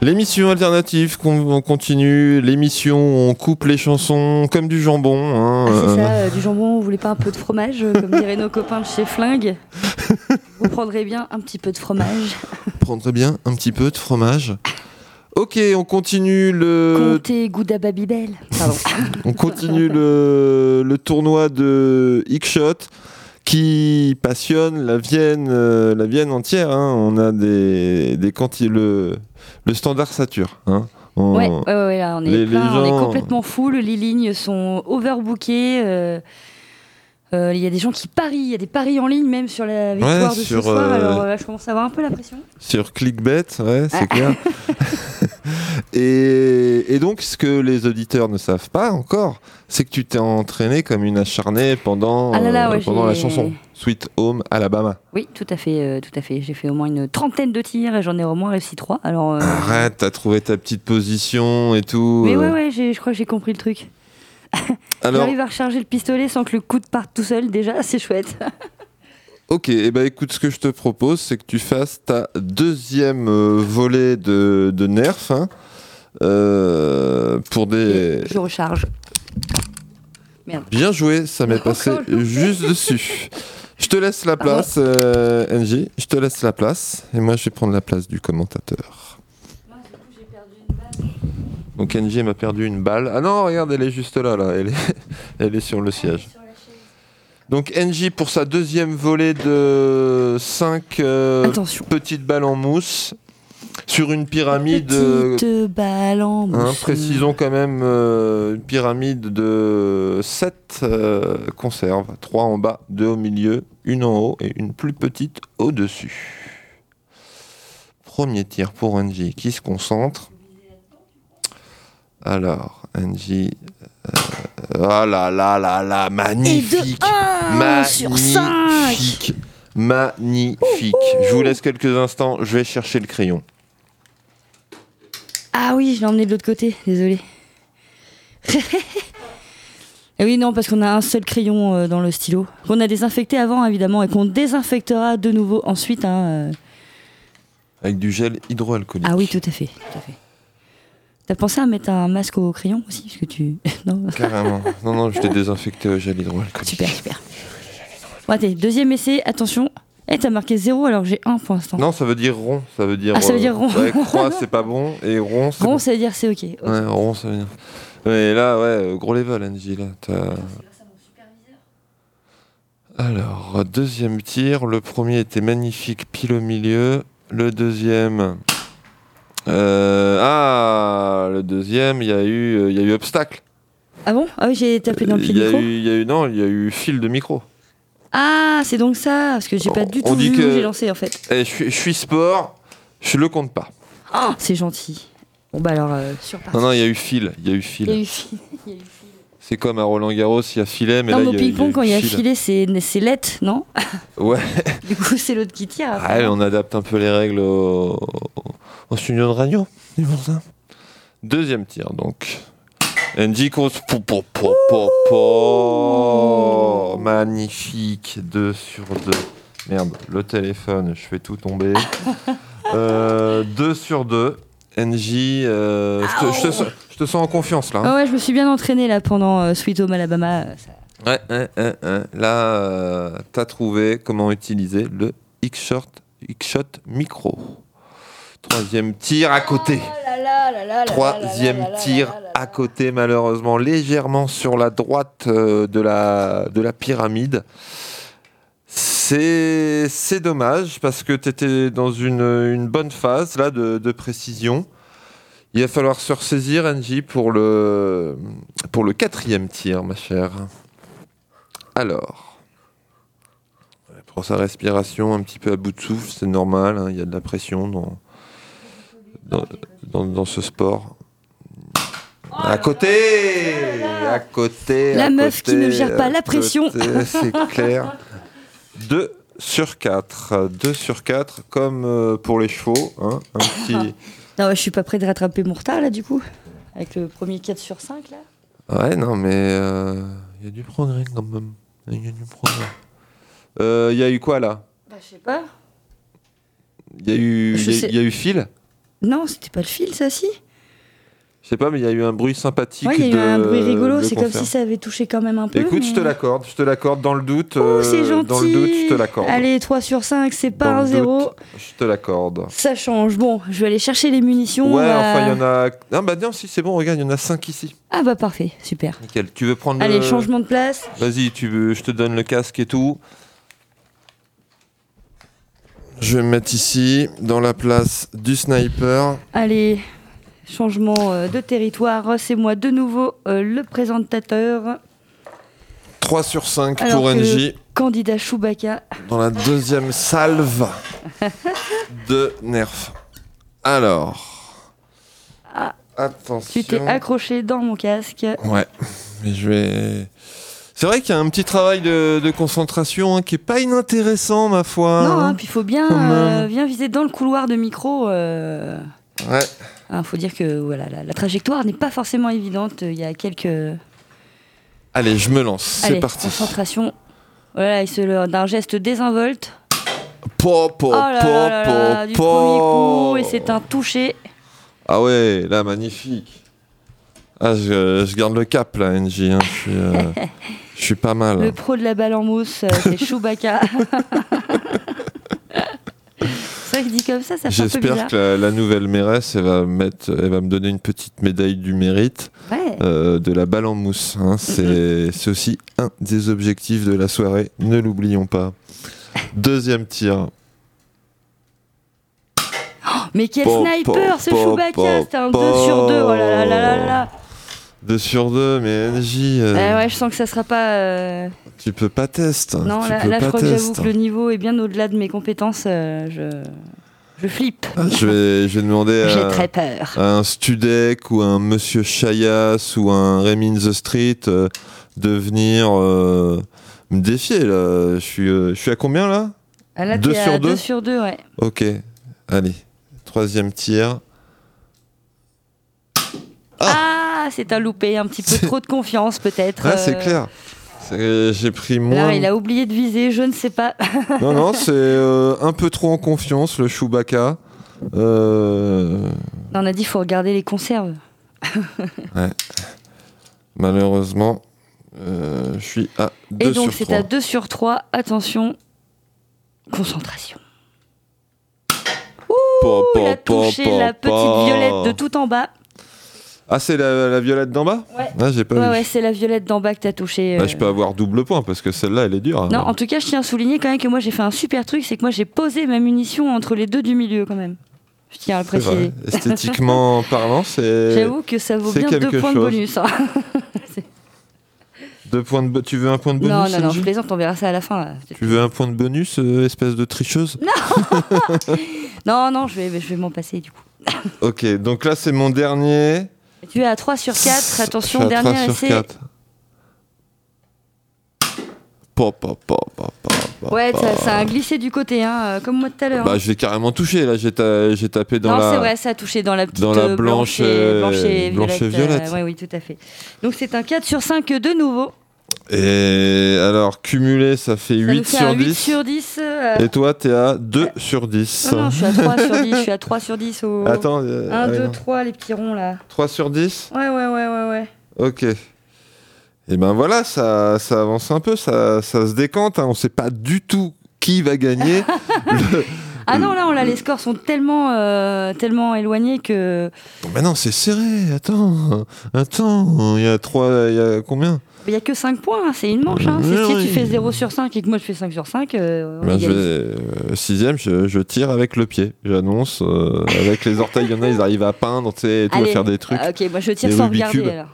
L'émission alternative qu'on on continue, l'émission où on coupe les chansons comme du jambon. hein, Ah, c'est euh, ça, euh, du jambon, vous voulez pas un peu de fromage, euh, comme diraient nos copains de chez Flingue [LAUGHS] Vous prendrez bien un petit peu de fromage. prendrait bien un petit peu de fromage. Ok, on continue le, Comté Gouda Babybel. Pardon. [LAUGHS] on continue le, le tournoi de X-Shot qui passionne la Vienne, euh, la Vienne entière. hein. On a des, des le, le standard Satur. Hein. On- Ouais, ouais, ouais, ouais, là, on est, les- les plein, on gens- est complètement full, les lignes sont overbookées. euh, euh, Il y a des gens qui parient, il y a des paris en ligne même sur la victoire de sur, ce soir. euh, Alors là, je commence à avoir un peu la pression. Sur Clickbait, ouais, c'est Ah. clair. [LAUGHS] et, et donc, ce que les auditeurs ne savent pas encore, c'est que tu t'es entraîné comme une acharnée pendant, Ah là là, euh, ouais, pendant la chanson Sweet Home Alabama. Oui, tout à fait, euh, tout à fait. J'ai fait au moins une trentaine de tirs et j'en ai au moins réussi trois. Alors, euh, Arrête, t'as trouvé ta petite position et tout. mais euh. ouais, ouais, j'ai- je crois que j'ai compris le truc. [LAUGHS] Alors, J'arrive à recharger le pistolet sans que le coup de parte tout seul. Déjà, [LAUGHS] c'est chouette. ok, et ben écoute, ce que je te propose, c'est que tu fasses ta deuxième euh, volée de, de nerf hein, euh, pour des. Je recharge. Merde. Bien joué, ça m'est passé juste dessus. [LAUGHS] Je te laisse la Pardon. place, euh, NJ. Je te laisse la place. Et moi, je vais prendre la place du commentateur. Donc NJ m'a perdu une balle. Ah non, regarde, elle est juste là, là. Elle est, [LAUGHS] elle est sur le siège. Donc NJ pour sa deuxième volée de 5 Attention. petites balles en mousse sur une pyramide. euh, Petite balle en Hein, précisons quand même euh, une pyramide de 7 conserves, 3 en bas, 2 au milieu, une en haut et une plus petite au-dessus. Premier tir pour NJ qui se concentre. Alors, NJ. euh, ah là là là là, magnifique! un sur cinq. Magnifique! Magnifique! Je vous laisse quelques instants, je vais chercher le crayon. Ah oui, je l'ai emmené de l'autre côté, désolé. [LAUGHS] Et oui, non, parce qu'on a un seul crayon euh, dans le stylo, qu'on a désinfecté avant, évidemment, et qu'on désinfectera de nouveau ensuite. hein, euh. Avec du gel hydroalcoolique. Ah oui, tout à fait. Tout à fait. T'as pensé à mettre un masque au crayon aussi parce que tu... [LAUGHS] non Carrément. Non, non, je l'ai [LAUGHS] désinfecté au gel hydroalcoolique. Super, super. Bon, deuxième essai, attention. Eh, t'as marqué zéro alors que j'ai un pour l'instant. Non, ça veut dire rond. Ça veut dire. Ah, ça veut dire rond. Ouais, croix, [LAUGHS] c'est pas bon. Et rond, c'est Rond, bon. ça veut dire c'est ok. ok. Ouais, rond, ça veut dire. Mais là, ouais, euh, gros level, Angie. Là, t'as- Alors, deuxième tir. Le premier était magnifique, pile au milieu. Le deuxième. euh, Ah, le deuxième, il y a eu, euh, il y a eu obstacle. Ah bon? Ah oui, j'ai tapé dans le pied a micro. il y a eu, non, il y a eu fil de micro. Ah, c'est donc ça, parce que j'ai pas du tout dit vu que- j'ai lancé en fait. Eh, je, suis, je suis sport, je le compte pas. Ah, c'est gentil. Bon bah alors, euh, sur Non, non, il y a eu fil. Il y a eu fil. Il y a eu fil. [LAUGHS] il y a eu fil. C'est comme à Roland Garros, il y a filet, mais non, là, mais au il y a- ping-pong, eu quand il y a fil. filé, c'est c'est let, non [LAUGHS] Ouais, [LAUGHS] Du coup, c'est l'autre qui tire. après. Ouais, on adapte un peu les règles au, au studio de radio. C'est pour ça. Deuxième tir, donc. Po. Magnifique. 2 sur 2. Merde, le téléphone, je fais tout tomber. [LAUGHS] 2 sur 2. NJ, euh, je, te, je te sens, je te sens en confiance là. hein. Ah ouais, je me suis bien entraîné là pendant euh, Sweet Home Alabama. euh, ça- Ouais, ouais, ouais, ouais. Là, euh, t'as trouvé comment utiliser le X-Shot micro. Troisième tir à côté. Troisième tir à côté, malheureusement, légèrement sur la droite euh, de, la, de la pyramide. C'est dommage parce que tu étais dans une, une bonne phase là de, de précision. Il va falloir se ressaisir, NJ, pour le, pour le quatrième tir, ma chère. Alors, prend sa respiration un petit peu à bout de souffle, c'est normal, hein, il y a de la pression dans, dans, dans- dans ce sport. À côté À côté La à meuf qui côté, ne gère pas la pression. C'est [LAUGHS] clair. 2 sur 4. 2 sur 4, comme euh, pour les chevaux. hein, un petit... Non, je suis pas prêt de rattraper mon retard là du coup. Avec le premier 4 sur 5 là. Ouais, non, mais euh, il y a du progrès quand même. Il y a du progrès. Euh, Il y a eu quoi là? Bah, je sais pas. Il y a eu, y a- y a eu fil Non, c'était pas le fil, ça, si Je sais pas, mais il y a eu un bruit sympathique. Ouais, il y a eu un bruit rigolo, c'est comme si ça avait touché quand même un peu. Écoute, je te mais- l'accorde, je te l'accorde dans le doute. Oh, euh, c'est gentil. Dans le doute, je te l'accorde. Allez, 3 sur 5, c'est pas Dans un le 0. doute, Je te l'accorde. Ça change. Bon, je vais aller chercher les munitions. Ouais, euh, enfin, il y en a. Ah, bah, non, si, c'est bon, regarde, il y en a 5 ici. Ah bah parfait, super. Nickel. Tu veux prendre Allez, le. changement de place. Vas-y, tu veux, je te donne le casque et tout. Je vais me mettre ici, dans la place du sniper. Allez, changement euh, de territoire. C'est moi de nouveau euh, le présentateur. 3 sur 5 Alors pour NJ. Candidat Chewbacca. Dans la deuxième salve de Nerf. Alors. Ah, Attention. tu t'es accroché dans mon casque. Ouais, mais je vais. C'est vrai qu'il y a un petit travail de, de concentration hein, qui est pas inintéressant, ma foi. Non, hein. hein, puis il faut bien, euh, bien viser dans le couloir de micro. euh, Ouais. Il faut dire que voilà, la, la trajectoire n'est pas forcément évidente. Il y a quelques. Allez, je me lance. C'est parti. concentration. Voilà, il se d'un geste désinvolte. Po, po, oh là po, là là du premier coup, et c'est un touché. Ah ouais, là, magnifique. Ah, je, je garde le cap, là, NJ. hein. Je, suis, euh, [LAUGHS] je suis pas mal. Le pro de la balle en mousse, euh, c'est [LAUGHS] Chewbacca. c'est vrai que dit comme ça, ça fait J'espère que la, la nouvelle mairesse, elle va, me mettre, elle va me donner une petite médaille du mérite Ouais. euh, de la balle en mousse. hein. C'est c'est aussi un des objectifs de la soirée, ne l'oublions pas. Deuxième tir. Mais quel Po, sniper po, ce po, Chewbacca C'était un po. 2 sur 2. Oh là là là là là 2 sur 2, mais NJ, euh, Euh, Ouais, je sens que ça sera pas. euh, tu peux pas test. Non, tu là, je crois que j'avoue que le niveau est bien au-delà de mes compétences. euh, je... je flippe. Ah, je, vais, je vais demander à, [LAUGHS] très peur. à un Studek ou un Monsieur Chayas ou un Rémi in the Street euh, de venir euh, me défier. Là. Je, suis, je suis à combien là? Ah, là, deux t'es à sur deux? 2 sur 2, ouais. Ok, allez. Troisième tir. Ah, c'est un loupé, un petit peu trop de confiance peut-être. Ah, c'est euh, clair. C'est- J'ai pris moins. Là, il a oublié de viser, je ne sais pas. [LAUGHS] Non, non, c'est euh, un peu trop en confiance, le Chewbacca. Euh, On a dit qu'il faut regarder les conserves. [LAUGHS] ouais. Malheureusement, euh, je suis à 2 Et donc, sur c'est 3. à 2 sur 3. Attention. Concentration. Po, po, Il a touché la petite violette de tout en bas. Ah, c'est la, la violette d'en bas Ouais. Ah, j'ai pas Ouais, ouais, c'est la violette d'en bas que t'as touché. Bah, euh. je peux avoir double point parce que celle-là, elle est dure. hein. Non, en tout cas, je tiens à souligner quand même que moi j'ai fait un super truc, c'est que moi j'ai posé ma munition entre les deux du milieu quand même. Je tiens à le préciser. Esthétiquement [LAUGHS] parlant, c'est. J'avoue que ça vaut bien deux quelque points de bonus. hein. [LAUGHS] Deux points de bo- Tu veux un point de bonus non, non, non, je plaisante, on verra ça à la fin. là. Tu veux un point de bonus, euh, espèce de tricheuse Non, [LAUGHS] non, je vais, je vais m'en passer du coup. Ok, donc là, c'est mon dernier. Tu es à 3 sur 4, Je attention, suis à dernier 3 sur essai. 4. Pop, pop, pop, pop, pop, Ouais, ça, ça a glissé du côté, hein, euh, comme moi tout à l'heure. Bah, je vais carrément toucher. Là, j'ai ta- j'ai tapé dans non, la. c'est vrai, ça a touché dans la petite dans la euh, blanche, blanche, et, euh, blanche et blanche et violette. violette. oui, oui, tout à fait. Donc c'est un 4 sur 5 de nouveau. Et alors, cumulé, ça fait Ça 8 nous fait sur un 8 10. sur 10. euh, Et toi, t'es à 2 sur 10. Non, non, je suis à 3 sur 10. Je suis à 3 sur 10 au. Attends, euh, 1, ouais, 2, non. 3, les petits ronds là. 3 sur 10 Ouais, ouais, ouais, ouais, ouais. Ok. Et ben voilà, ça, ça avance un peu, ça, ça se décante. hein. On sait pas du tout qui va gagner. [LAUGHS] Le- Ah non, là, on, les scores sont tellement, euh, tellement éloignés que. Mais non, c'est serré. Attends, attends. Il y a 3. Il y a combien? Il n'y a que 5 points, hein, c'est une manche. Hein. Si oui. tu fais 0 sur 5 et que moi je fais 5 sur 5. euh, Ben, je vais, euh, Sixième, je, je tire avec le pied. J'annonce. euh, avec les orteils, il y en a, ils arrivent à peindre, tu sais, et tout, à Allez, faire des trucs. euh, ok, moi je tire sans regarder Cube. alors.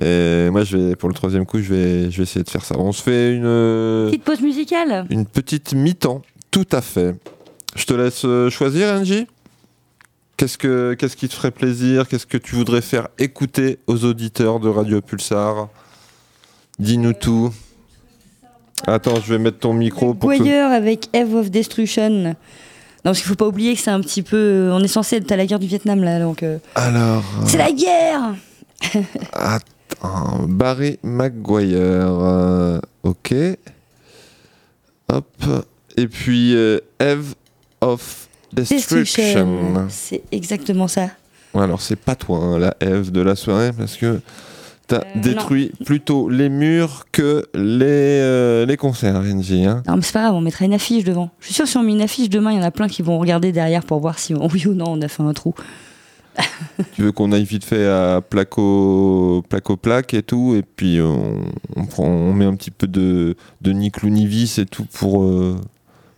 Et moi, je vais, pour le troisième coup, je vais, je vais essayer de faire ça. On se fait une. euh, Petite pause musicale. Une petite mi-temps, tout à fait. Je te laisse choisir, Angie. Qu'est-ce, que, qu'est-ce qui te ferait plaisir? Qu'est-ce que tu voudrais faire écouter aux auditeurs de Radio Pulsar? Dis-nous tout. Attends, je vais mettre ton micro pour que... Avec Eve of Destruction. Non, parce qu'il faut pas oublier que c'est un petit peu. euh, On est censé être à la guerre du Vietnam là, donc. euh, Alors, C'est la guerre [LAUGHS] attends, Barry Maguire. euh, ok. Hop. Et puis euh, Eve of Destruction. C'est exactement ça. Alors c'est pas toi hein, la Eve de la soirée parce que Euh, détruit plutôt les murs que les, euh, les concerts, NJ. Hein. Non, mais c'est pas grave, on mettra une affiche devant. Je suis sûr, si on met une affiche demain, il y en a plein qui vont regarder derrière pour voir si [LAUGHS] oui ou non on a fait un trou. Tu veux qu'on aille vite fait à placo, placo plaque et tout, et puis on, on prend, on met un petit peu de, de Nick Lounivis et tout pour, euh,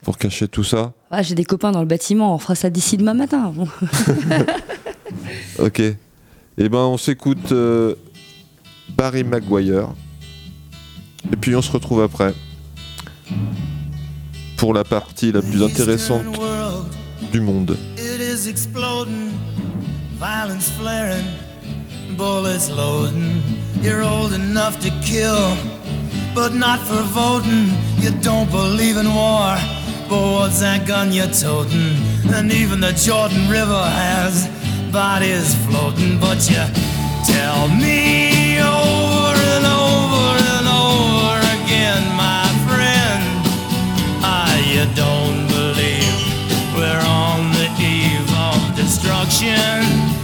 pour cacher tout ça. Ah, J'ai des copains dans le bâtiment, on fera ça d'ici demain matin. [LAUGHS] Ok. Et ben on s'écoute euh, Barry Maguire. Et puis on se retrouve après. Pour la partie la plus intéressante du monde. It is exploding, violence flaring, bullets loading. You're old enough to kill, but not for voting. You don't believe in war, but what's that gun you're toting? And even the Jordan River has bodies floating, but you tell me over and over and over again, my friend, ah, you don't believe we're on the eve of destruction?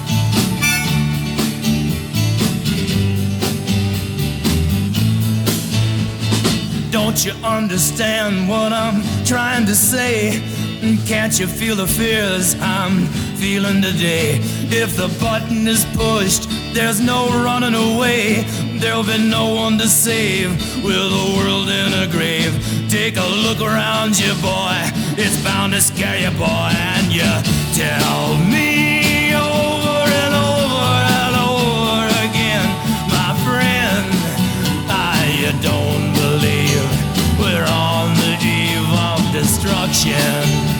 Don't you understand what I'm trying to say? Can't you feel the fears I'm feeling today? If the button is pushed, there's no running away. There'll be no one to save with the world in a grave. Take a look around you, boy. It's bound to scare you, boy. And you tell me over and over and over again, my friend, I you don't believe we're on the eve of destruction.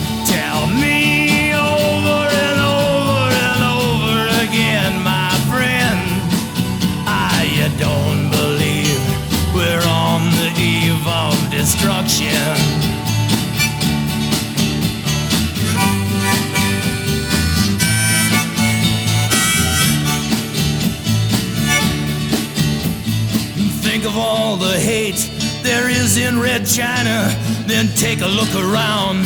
tell me over and over and over again, my friend, I you don't believe we're on the eve of destruction. Think of all the hate there is in Red China. Then take a look around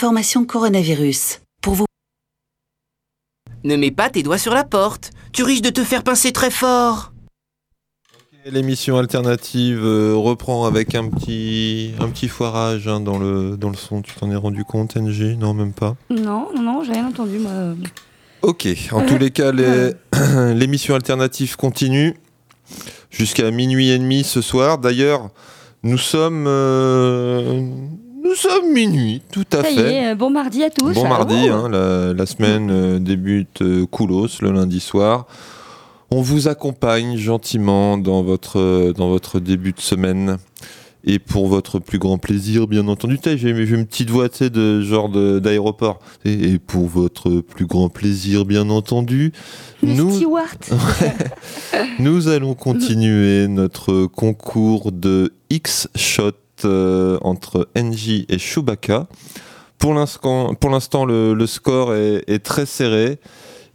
Information coronavirus. Pour vous. Ne mets pas tes doigts sur la porte. Tu risques de te faire pincer très fort. L'émission alternative euh, reprend avec un petit, un petit foirage hein, dans, le, dans le son. Tu t'en es rendu compte, NG Non, même pas. Non, non, non, j'ai rien entendu, moi. Ok, en tous les cas, les- [CLEARS THROAT] l'émission alternative continue jusqu'à minuit et demi ce soir. D'ailleurs, nous sommes, euh, nous sommes minuit, tout à Ça y fait. est, euh, bon mardi à tous. Bon mardi, hein, la, la semaine euh, débute euh, coolos le lundi soir. On vous accompagne gentiment dans votre, euh, dans votre début de semaine. Et pour votre plus grand plaisir, bien entendu. J'ai une petite voix, de genre d'aéroport. Et, et pour votre plus grand plaisir, bien entendu, Le nous, [LAUGHS] nous allons continuer notre concours de X-Shot euh, entre NJ et Chewbacca. Pour l'instant, pour l'instant, le, le score est, est très serré.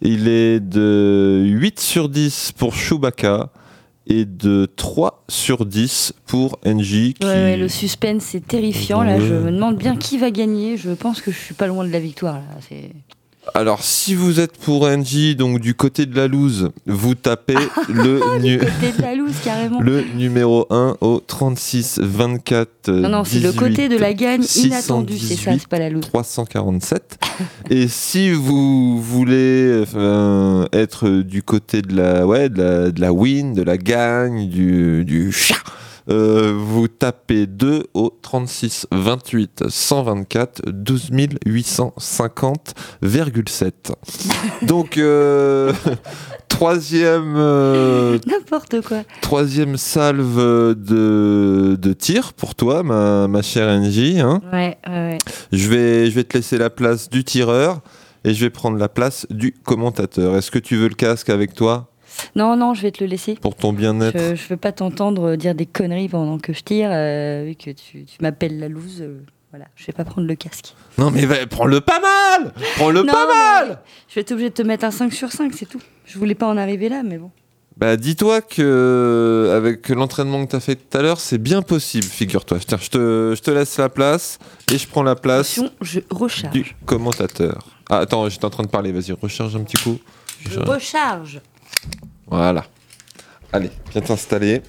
Il est de 8 sur 10 pour Chewbacca et de 3 sur 10 pour NJ. Qui... Ouais, ouais, le suspense est terrifiant. Là, je me demande bien qui va gagner. Je pense que je suis pas loin de la victoire. Là. Alors, si vous êtes pour NJ, donc du côté de la loose, vous tapez [LAUGHS] le, nu- loose, numéro 1 au 36 24 Non, non, c'est le 18, côté de la gagne inattendue. C'est ça, 618, c'est pas la loose. 347. Et si vous voulez euh, être du côté de la, ouais, de la, de la win, de la gagne, du, du chat, euh, vous tapez 2 au 36 28 124 12 850,7. Donc, euh, troisième, euh, N'importe quoi. troisième salve de, de tir pour toi, ma, ma chère NJ. Hein. Ouais, ouais, ouais. Je vais, je vais te laisser la place du tireur et je vais prendre la place du commentateur. Est-ce que tu veux le casque avec toi? Non, non, je vais te le laisser. pour ton bien-être Je, je veux pas t'entendre dire des conneries pendant que je tire, euh, vu que tu, tu m'appelles la loose. euh, voilà, je vais pas prendre le casque. Non mais prends-le pas mal Prends-le pas mal Je vais être obligé de te mettre un 5 sur 5, c'est tout. Je voulais pas en arriver là, mais bon. Bah dis-toi que avec l'entraînement que tu as fait tout à l'heure, c'est bien possible, figure-toi. Tiens, je te, je te laisse la place et je prends la place Attention, je recharge. du commentateur. Ah attends, j'étais en train de parler, vas-y, recharge un petit coup. Je recharge. Voilà. Allez, viens t'installer.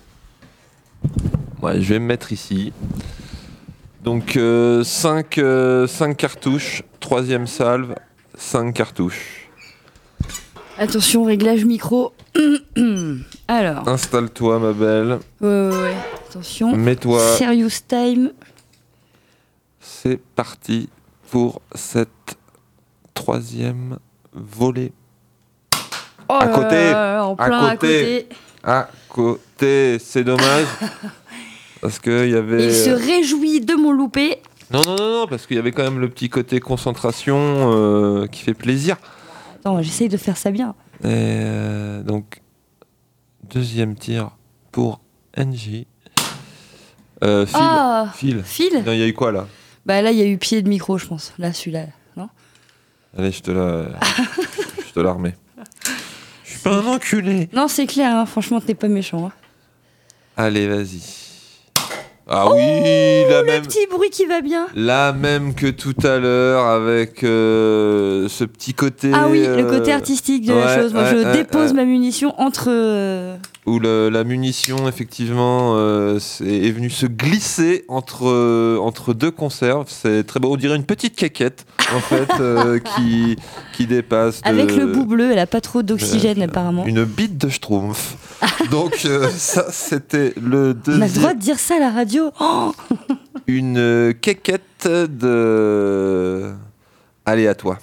Ouais, je vais me mettre ici. Donc 5 cartouches, troisième salve, 5 cartouches. Attention, réglage micro. [CLEARS THROAT] Alors, Installe-toi ma belle, ouais, ouais, ouais. Attention. mets-toi, Serious time. c'est parti pour cette troisième volée. Oh À côté, en à plein à côté. À côté, c'est dommage. [LAUGHS] parce qu'il y avait... Il se réjouit de mon loupé. Non, non, non, non, parce qu'il y avait quand même le petit côté concentration euh, qui fait plaisir. Attends, j'essaye de faire ça bien. Et, euh, donc, deuxième tir pour NJ. Euh. Ah, Phil. Phil Non, il y a eu quoi là? Bah là, il y a eu pied de micro, je pense. Là, celui-là, non? Allez, je te la, [LAUGHS] je te la remets. Suis pas un enculé. Non, c'est clair, hein, franchement, t'es pas méchant. hein. Allez, vas-y. Ah oui, la Le même. petit bruit qui va bien. La même que tout à l'heure avec euh, ce petit côté. Ah oui, le euh, côté artistique de la ouais, chose. Moi, ouais, je ouais, dépose ouais. ma munition entre. euh, où le- la munition effectivement euh, est venue se glisser entre, euh, entre deux conserves. C'est très beau. On dirait une petite caquette en fait euh, [LAUGHS] qui, qui dépasse. de- Avec le bout bleu, elle a pas trop d'oxygène apparemment. Une bite de schtroumpf. [LAUGHS] Donc ça c'était le On a le droit deuxième. de dire ça à la radio Oh Une caquette de. Allez à toi.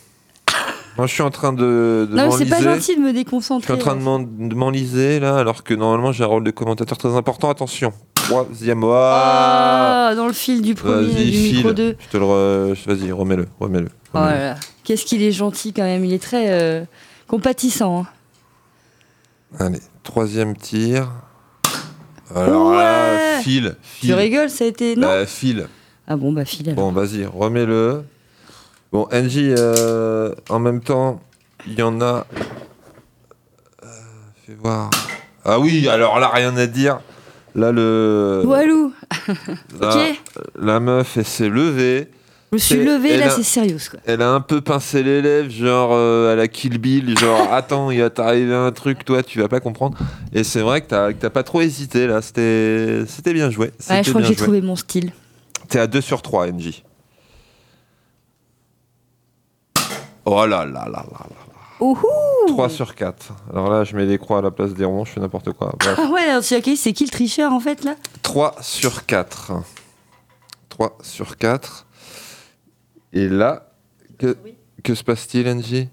Moi je suis en train de, de Non, mais c'est pas gentil de me Je suis déconcentrer. en train de m'en- de m'enliser là, alors que normalement j'ai un rôle de commentateur très important. Attention, troisième. Ah, dans le fil du premier, du micro file. 2. Je te le re- Vas-y, remets-le, remets-le. Oh là là. Qu'est-ce qu'il est gentil quand même. Il est très euh, compatissant. hein. Allez, troisième tir. Alors là, Ouais. file, Tu rigoles, ça a été. Non Bah, file. Ah bon, bah file. alors. Bon, vas-y, remets-le. Bon, NJ, euh, en même temps, il y en a. Euh, fais voir. Ah oui, alors là, rien à dire. Là, le. Walou, là, ok. La meuf, elle s'est levée. je me suis levée, là c'est sérieux quoi. Elle a un peu pincé les lèvres, genre euh, à la Kill Bill, genre [LAUGHS] attends, il va t'arriver un truc, toi, tu vas pas comprendre. Et c'est vrai que t'as pas trop hésité là, c'était c'était bien joué. Ouais, je crois que j'ai joué. trouvé mon style. T'es à 2 sur 3, NJ. Oh là là là là là. Ouhou 3 sur 4. Alors là, je mets des croix à la place des ronds, je fais n'importe quoi. Bref. Ah ouais, alors, tu sais, ok, c'est qui le tricheur en fait là? 3 sur 4. 3 sur 4. Et là, que, que se passe-t-il, NJ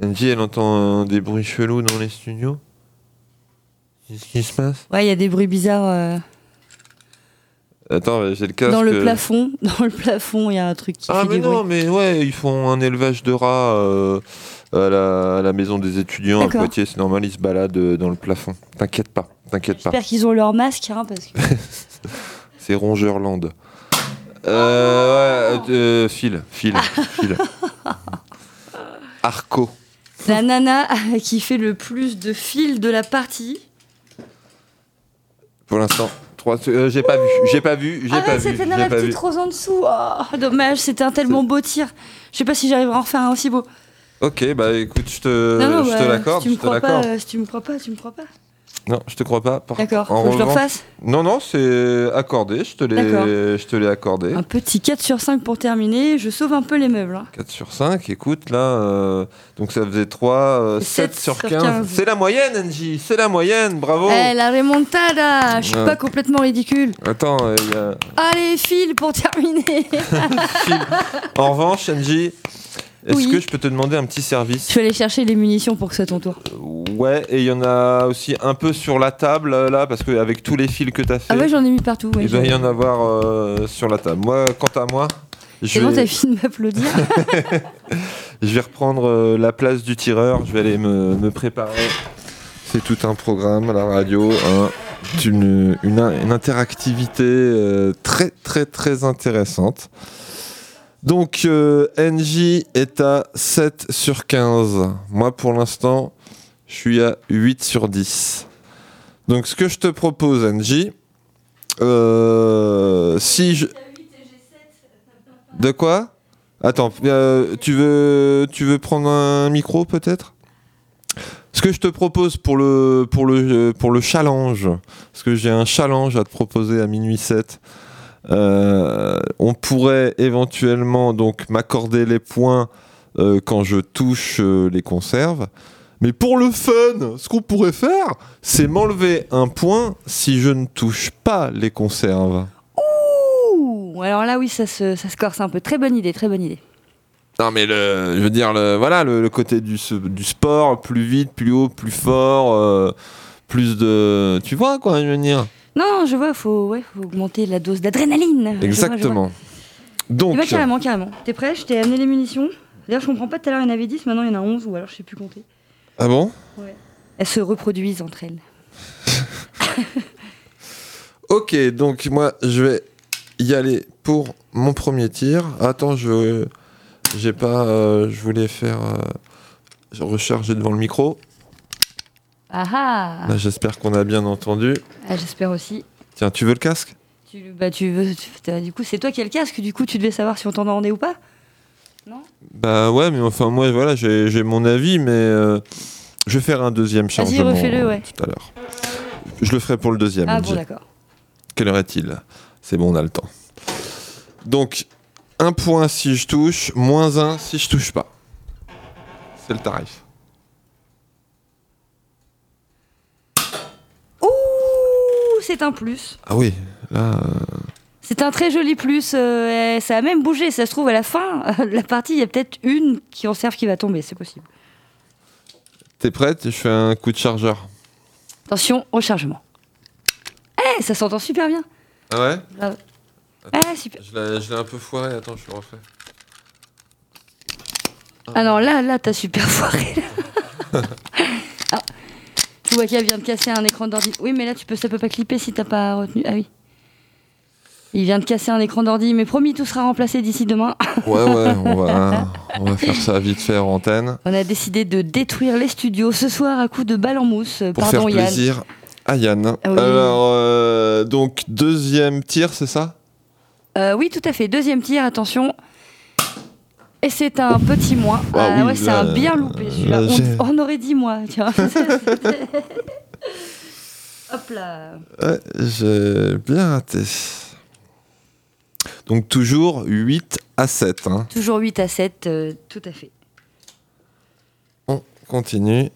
NJ, elle entend euh, des bruits chelous dans les studios? Qu'est-ce qui se passe? Ouais, il y a des bruits bizarres. euh. Attends, j'ai le casque. Dans le plafond, [LAUGHS] dans le plafond, il y a un truc qui Ah fait mais non, mais ouais, ils font un élevage de rats euh, à, la, à la maison des étudiants à. Poitiers. C'est normal, ils se baladent euh, dans le plafond. T'inquiète pas, t'inquiète pas. J'espère qu'ils ont leur masque, hein, parce que [LAUGHS] C'est Rongeurland. Euh, ouais, euh, Phil, Phil, [LAUGHS] Phil. Arco. la nana qui fait le plus de fil de la partie. Pour l'instant, euh, j'ai pas vu, j'ai pas vu, j'ai Ah pas ouais, vu, c'était la petite rose en dessous. Oh, dommage, c'était un tellement beau tir. Je sais pas si j'arriverai à en refaire un aussi beau. Ok, bah écoute, je te, je te l'accorde, si tu je me te crois pas, l'accorde. si tu me crois pas, tu me crois pas. Non, je te crois pas. Par- D'accord, faut que je le revanche- refasse Non, non, c'est accordé, je te l'ai, je te l'ai accordé. Un petit 4 sur 5 pour terminer. Je sauve un peu les meubles. hein. 4 sur 5, écoute, là, euh, donc ça faisait 3, 7 Sept sur sur 15. 15. C'est la moyenne, Angie, c'est la moyenne, bravo. Eh, la remontada Je suis pas complètement ridicule. Attends, euh, y a- Allez, file pour terminer. [LAUGHS] en revanche, Angie, est-ce Oui. que je peux te demander un petit service Je vais aller chercher les munitions pour que ce soit ton tour. Ouais, et il y en a aussi un peu sur la table, euh, là, parce qu'avec tous les fils que tu as fait, Ah ouais, j'en ai mis partout. ouais, il doit y en avoir euh, sur la table. Moi, quant à moi, je C'est bon, vais, t'as fini de m'applaudir. [LAUGHS] je vais reprendre euh, la place du tireur, je vais aller me, me préparer. C'est tout un programme à la radio, hein. une, une, une interactivité euh, très très très intéressante. Donc euh, NJ est à 7 sur 15. Moi pour l'instant, je suis à 8 sur 10. Donc ce que je te propose NJ, euh, si je... De quoi? Attends, euh, tu, veux, prendre un micro peut-être? Ce que je te propose pour le, challenge, parce que j'ai un challenge à te proposer à minuit 7, euh, on pourrait éventuellement donc m'accorder les points euh, quand je touche euh, les conserves. Mais pour le fun, ce qu'on pourrait faire, c'est m'enlever un point si je ne touche pas les conserves. Ouh, alors là, oui, ça se, ça se corse un peu. Très bonne idée, très bonne idée. Non mais le, je veux dire le, voilà le, le côté du, du sport, plus vite, plus haut, plus fort, euh, plus de, tu vois quoi je veux dire Non, je vois, faut, ouais, faut augmenter la dose d'adrénaline. Je vois, je vois. Exactement. Eh Donc ben, carrément, carrément. T'es prêt? Je t'ai amené les munitions. D'ailleurs, je comprends pas, tout à l'heure il y en avait 10, maintenant il y en a 11, ou alors je sais plus compter. ah bon? Elles se reproduisent entre elles. [LAUGHS] Ok donc moi je vais y aller pour mon premier tir. Attends je j'ai pas euh, je voulais faire euh, je recharger devant le micro. Ah ah Là j'espère qu'on a bien entendu. Ah, J'espère aussi. Tiens tu veux le casque? Tu, bah, tu veux, tu- du coup, c'est toi qui as le casque, du coup, tu devais savoir si on t'entendait ou pas? Bah ouais mais enfin moi voilà j'ai mon avis mais euh, je vais faire un deuxième Vas-y, chargement refais-le, euh, ouais. tout à l'heure. Je le ferai pour le deuxième. Ah bon, d'accord. Quelle heure est-il? C'est bon, on a le temps. Donc, un point si je touche, moins un si je touche pas. C'est le tarif. C'est un plus. Ah oui, là. euh, C'est un très joli plus. euh, ça a même bougé. Ça se trouve, à la fin de [LAUGHS] la partie, il y a peut-être une qui en serve qui va tomber, c'est possible. T'es prête? Je fais un coup de chargeur. Attention au chargement. Eh, ça s'entend super bien. Ah ouais? Ah, super. Je l'ai un peu foiré, attends, je le refais. Ah non, là, là, t'as super foiré. [LAUGHS] ah, qu'elle vient de casser un écran d'ordi. Oui, mais là, tu peux, ça peut pas clipper si t'as pas retenu. Ah oui. Il vient de casser un écran d'ordi, mais promis, tout sera remplacé d'ici demain. [LAUGHS] Ouais, ouais, on va, on va faire ça vite fait en antenne. On a décidé de détruire les studios ce soir à coups de balles en mousse. Pour Pardon, faire Yann. plaisir à Yann. Ah oui. Alors, euh, donc, deuxième tir, c'est ça? Euh, oui, tout à fait. Deuxième tir, attention. Et c'est un petit moins. Ah Ah oui, ouais, c'est un bien loupé celui-là. On, on aurait dit moi, tiens. Hop là. Ouais, j'ai bien raté. Donc toujours 8 à 7. hein. Toujours 8 à 7, euh, tout à fait. On continue.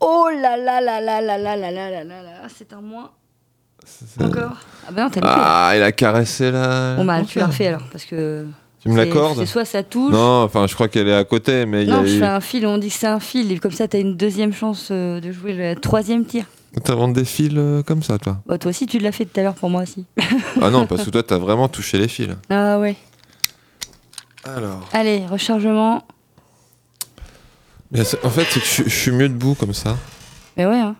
Oh là là là là là là là là là là là. C'est un moins. Encore Ah bah non, t'as. Ah, il a caressé là. Bon bah tu l'as refait alors, parce que... Tu me l'accordes C'est soit ça touche... Non, enfin, je crois qu'elle est à côté, mais il y Non, a je eu- fais un fil, on dit que c'est un fil, et comme ça t'as une deuxième chance euh, de jouer le troisième tir. T'inventes des fils euh, comme ça, toi Bah, toi aussi, tu l'as fait tout à l'heure pour moi aussi. [LAUGHS] Ah non, parce que toi, t'as vraiment touché les fils. ah ouais. Alors. Allez, rechargement. En fait, c'est que je, je suis mieux debout comme ça. Mais ouais, hein.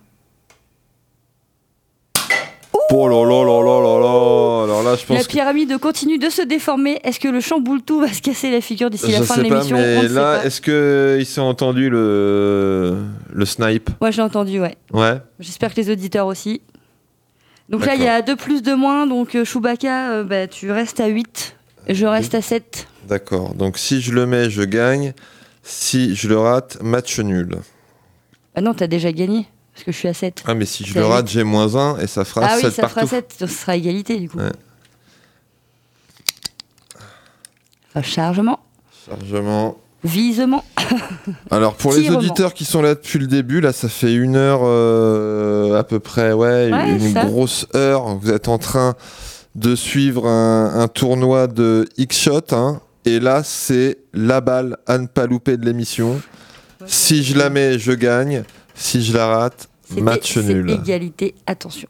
Oh là là là là là là Alors là, je La que. pyramide continue de se déformer. Est-ce que le chamboule tout va se casser la figure d'ici la fin de l'émission mais là, est-ce qu'ils sont entendu le, le snipe? Moi, j'ai entendu, ouais. Ouais. J'espère que les auditeurs aussi. Donc là, il y a 2 plus de moins. Donc euh, Chewbacca, euh, bah, tu restes à 8. Je reste à 7. D'accord. Donc si je le mets, je gagne. Si je le rate, match nul. Ah non, t'as déjà gagné. Parce que je suis à 7. Ah, mais si je le rate, j'ai moins 1 et ça fera ah 7 oui, ça partout. fera 7. Ce sera égalité, du coup. Ouais. Rechargement. Chargement. Visement. [LAUGHS] Alors pour les auditeurs qui sont là depuis le début, là ça fait une heure euh, à peu près, ouais, Ouais, une ça. grosse heure. Vous êtes en train de suivre un, un tournoi de X-Shot, hein, et là c'est la balle à ne pas louper de l'émission. Si je la mets, je gagne. Si je la rate, match nul. égalité. Attention.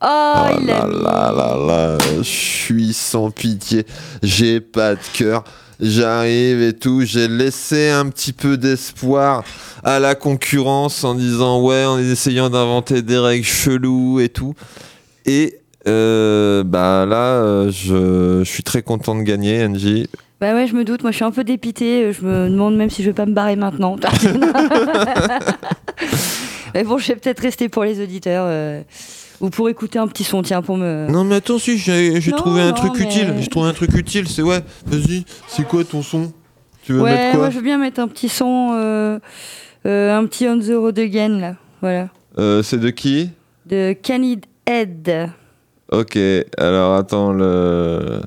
Oh, Ah il là a là là là, je suis sans pitié, j'ai pas de cœur, j'arrive et tout, j'ai laissé un petit peu d'espoir à la concurrence en disant ouais, en essayant d'inventer des règles cheloues et tout. Et euh, bah là, euh, je, je suis très content de gagner, Angie. Bah ouais, je me doute. Moi, je suis un peu dépitée. Je me demande même si je vais pas me barrer maintenant. [LAUGHS] Mais bon, je vais peut-être rester pour les auditeurs. euh, ou pour écouter un petit son, tiens, pour me. Non mais attends, si, j'ai j'ai Non, trouvé un non, truc mais- utile, j'ai trouvé un truc utile, c'est ouais, vas-y, c'est quoi ton son? Tu veux ouais, mettre quoi? moi, je veux bien mettre un petit son, euh, euh, un petit On the Road Again, là. Voilà. Euh, C'est de qui? De Canid Head. Ok, alors attends, le...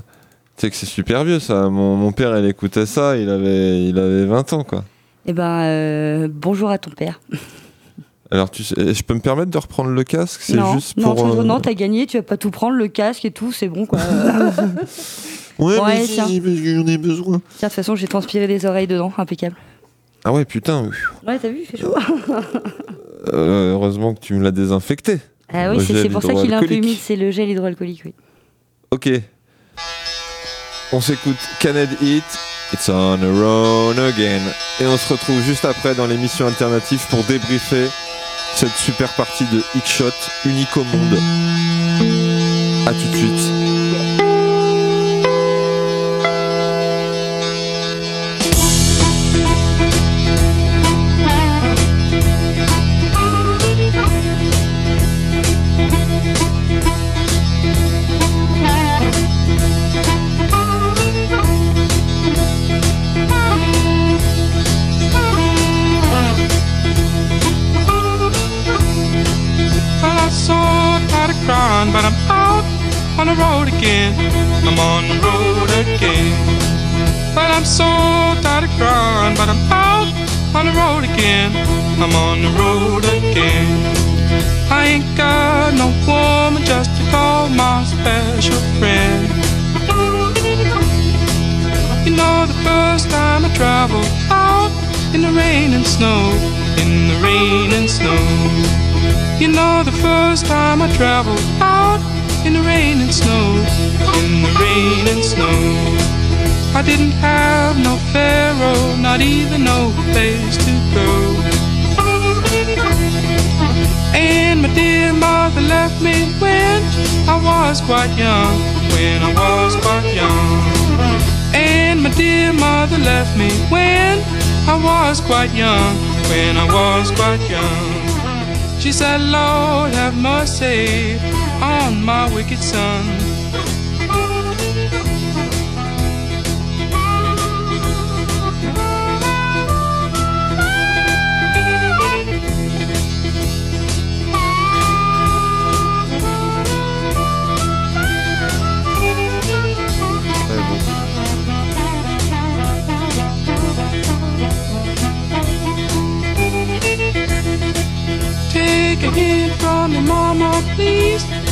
sais que c'est super vieux ça. Mon, mon père, il écoutait ça, il avait, il avait 20 ans quoi. Eh ben, euh, bonjour à ton père. Alors, tu sais, je peux me permettre de reprendre le casque? C'est non, juste non, pour. tu- euh, non, t'as gagné, tu vas pas tout prendre, le casque et tout, c'est bon quoi. [LAUGHS] Ouais, mais si, j'en ai besoin. Tiens, de toute façon, j'ai transpiré les oreilles dedans, impeccable. Ah ouais, putain. Ouais, t'as vu, il fait chaud. Euh, heureusement que tu me l'as désinfecté. Ah oui, c'est c'est pour ça qu'il est un peu humide, c'est le gel hydroalcoolique, oui. Ok. On s'écoute Canad Hit, It's on the road again. Et on se retrouve juste après dans l'émission alternative pour débriefer cette super partie de Hit Shot, unique au monde. A tout de suite. I'm on the road again. Well, I'm so tired of crying, but I'm out on the road again. I'm on the road again. I ain't got no woman just to call my special friend. You know, the first time I traveled out in the rain and snow, in the rain and snow. You know the first time I traveled out in the rain and snow, in the rain and snow. I didn't have no pharaoh, not even no place to go. And my dear mother left me when I was quite young, when I was quite young. And my dear mother left me when I was quite young, when I was quite young. She said, Lord, have mercy on my wicked son. Take a hint from your mama, please.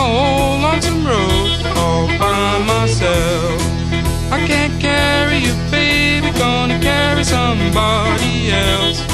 old lonesome road all by myself. I can't carry you, baby, gonna carry somebody else.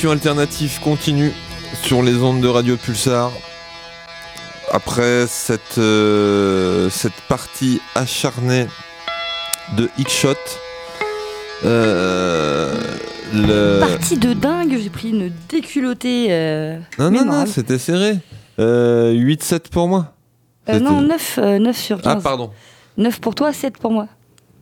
L'émission alternative continue sur les ondes de Radio Pulsar. Après cette, euh, cette partie acharnée de X-Shot, euh, le... Partie de dingue, j'ai pris une déculottée. euh, Non, non, non, c'était serré. Euh, 8-7 pour moi. Euh, non, 9, 9 sur 15. Ah, pardon. 9 pour toi, 7 pour moi.